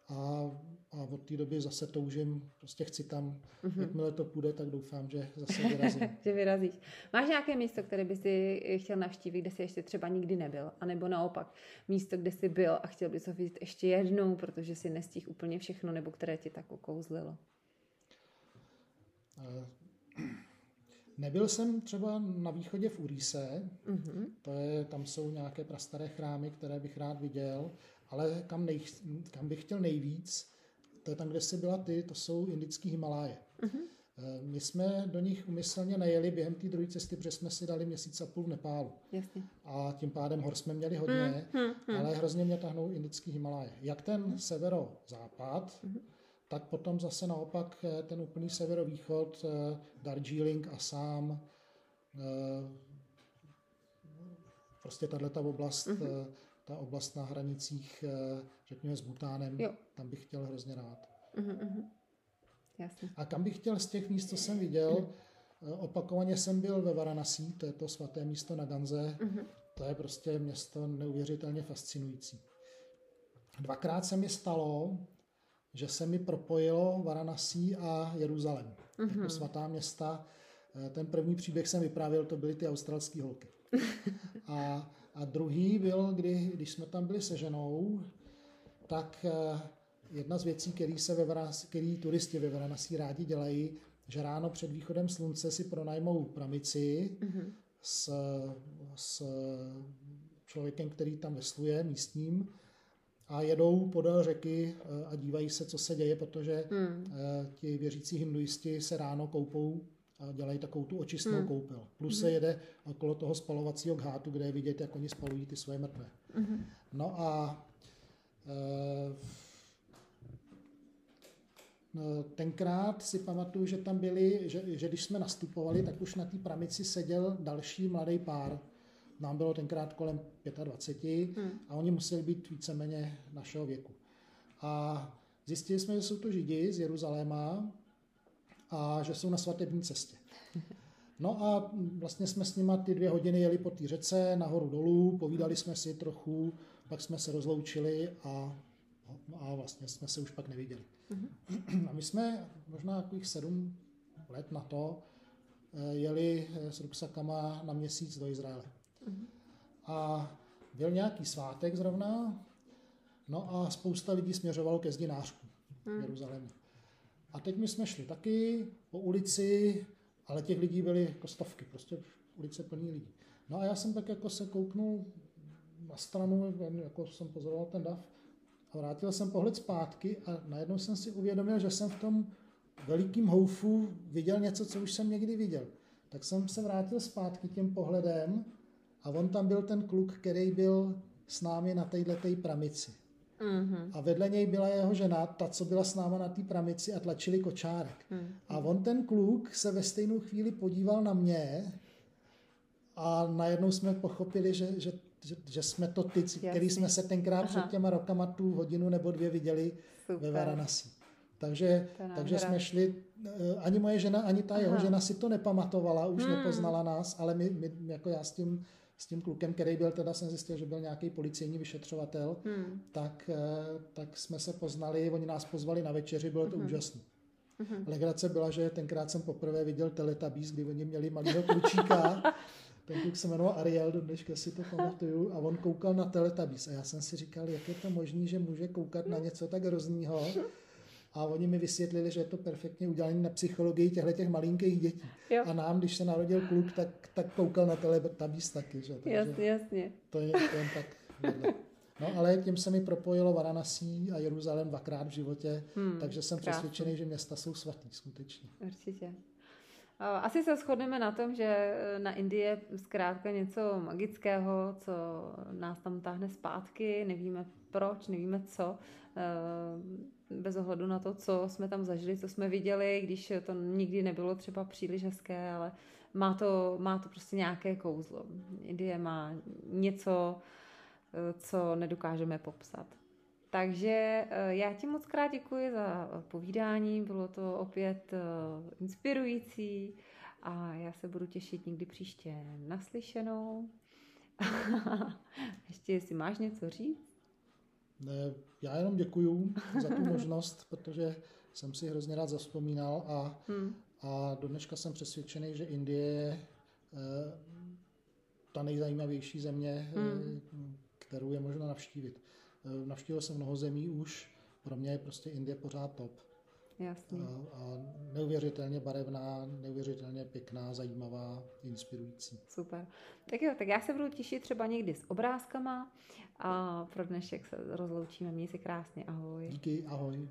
a, a od té doby zase toužím, prostě chci tam, mm-hmm. jakmile to půjde, tak doufám, že zase vyrazím. že vyrazíš. Máš nějaké místo, které by si chtěl navštívit, kde jsi ještě třeba nikdy nebyl? A nebo naopak místo, kde jsi byl a chtěl bys ho vidět ještě jednou, protože si nestihl úplně všechno, nebo které ti tak okouzlilo? Eh, nebyl jsem třeba na východě v Uríse, mm-hmm. to je, tam jsou nějaké prastaré chrámy, které bych rád viděl, ale kam, nej, kam bych chtěl nejvíc, to je tam, kde jsi byla ty, to jsou indické Himaláje. Mm-hmm. My jsme do nich umyslně nejeli během té druhé cesty, protože jsme si dali měsíc a půl v Nepálu. Jasně. A tím pádem hor jsme měli hodně, mm, mm, ale hrozně mě tahnou indické Himaláje. Jak ten severozápad, mm tak potom zase naopak eh, ten úplný severovýchod, eh, Darjeeling, Assam, eh, prostě tahle ta oblast, mm-hmm. ta oblast na hranicích, řekněme, s Butánem, jo. tam bych chtěl hrozně rád. Mm-hmm. Jasně. A kam bych chtěl z těch míst, co jsem viděl, opakovaně jsem byl ve Varanasi, to je to svaté místo na Ganze, mm-hmm. to je prostě město neuvěřitelně fascinující. Dvakrát se mi stalo, že se mi propojilo Varanasi a Jeruzalém mm-hmm. jako svatá města. Eh, ten první příběh jsem vyprávěl, to byly ty australské holky. A, a druhý byl, kdy, když jsme tam byli se ženou, tak eh, jedna z věcí, který, se ve Varanasi, který turisti ve Varanasi rádi dělají, že ráno před východem slunce si pronajmou pramici mm-hmm. s, s člověkem, který tam vesluje, místním, a jedou podél řeky eh, a dívají se, co se děje, protože hmm. Eh, ti věřící hinduisti se ráno koupou a dělají takovou tu očistnou hmm. koupel. Plus hmm. se jede okolo toho spalovacího ghátu, kde je vidět, jak oni spalují ty svoje mrtvé. Hmm. No a e, tenkrát si pamatuju, že tam byli, že, že když jsme nastupovali, tak už na té pramici seděl další mladý pár, nám bylo tenkrát kolem 25 hmm. a oni museli být víceméně našeho věku. A zjistili jsme, že jsou to Židi z Jeruzaléma a že jsou na svatební cestě. No a vlastně jsme s nima ty dvě hodiny jeli po té řece, nahoru dolů, povídali jsme si trochu, pak jsme se rozloučili a, a vlastně jsme se už pak neviděli. Mm-hmm. A my jsme možná takových sedm let na to eh, jeli s ruksakama na měsíc do Izraele. A byl nějaký svátek zrovna, no a spousta lidí směřovalo ke zdinářku v hmm. Jeruzalému. A teď my jsme šli taky po ulici, ale těch lidí byly jako stovky, prostě ulice plný lidí. No a já jsem tak jako se kouknul na stranu, jako jsem pozoroval ten dav a vrátil jsem pohled zpátky a najednou jsem si uvědomil, že jsem v tom velikým houfu viděl něco, co už jsem někdy viděl. Tak jsem se vrátil zpátky tím pohledem a on tam byl ten kluk, který byl s námi na této pramici. Mm-hmm. A vedle něj byla jeho žena, ta, co byla s náma na té pramici a tlačili kočárek. Mm-hmm. A on ten kluk se ve stejnou chvíli podíval na mě a najednou jsme pochopili, že, že, že, že jsme to ty, Jasný. který jsme se tenkrát Aha. před těma rokama tu hodinu nebo dvě viděli Super. ve Varanasi. Takže, takže jsme šli, eh, ani moje žena, ani ta Aha. jeho žena si to nepamatovala, už hmm. nepoznala nás, ale my, my, jako já s tím, s tím klukem, který byl, teda jsem zjistil, že byl nějaký policejní vyšetřovatel, hmm. tak, eh, tak jsme se poznali, oni nás pozvali na večeři, bylo to hmm. úžasné. Mm-hmm. Legrace byla, že tenkrát jsem poprvé viděl Teletubbies, kdy oni měli malého klučíka. Ten kluk se jmenoval Ariel, do dneška si to pamatuju, a on koukal na Teletubbies. A já jsem si říkal, jak je to možné, že může koukat na něco tak hroznýho. A oni mi vysvětlili, že je to perfektně udělané na psychologii těchto těch malinkých dětí. Jo. A nám, když se narodil kluk, tak, tak koukal na Teletubbies taky. Že? Takže jasně, jasně. To je, to je tak vedle. No ale tím se mi propojilo Varanasí a Jeruzalém dvakrát v životě, hmm, takže jsem krásný. přesvědčený, že města jsou svatý, skutečně. Určitě. Asi se shodneme na tom, že na Indii je zkrátka něco magického, co nás tam táhne zpátky, nevíme proč, nevíme co, bez ohledu na to, co jsme tam zažili, co jsme viděli, když to nikdy nebylo třeba příliš hezké, ale má to, má to prostě nějaké kouzlo. Indie má něco, co nedokážeme popsat. Takže eh, já ti moc krát děkuji za povídání, bylo to opět eh, inspirující a já se budu těšit někdy příště naslyšenou. Ještě jestli máš něco říct? Ne, já jenom děkuju za tu možnost, protože jsem si hrozně rád zaspomínal a, hmm. a do dneška jsem přesvědčený, že Indie je eh, ta nejzajímavější země, hmm kterou je možno navštívit. Eh, navštívil jsem mnoho zemí už, pro mě je prostě Indie pořád top. Jasně. A, a neuvěřitelně barevná, neuvěřitelně pěkná, zajímavá, inspirující. Super. Tak jo, tak já se budu těšit třeba někdy s obrázkama a pro dnešek se rozloučíme. Měj se krásně, ahoj. Díky, ahoj.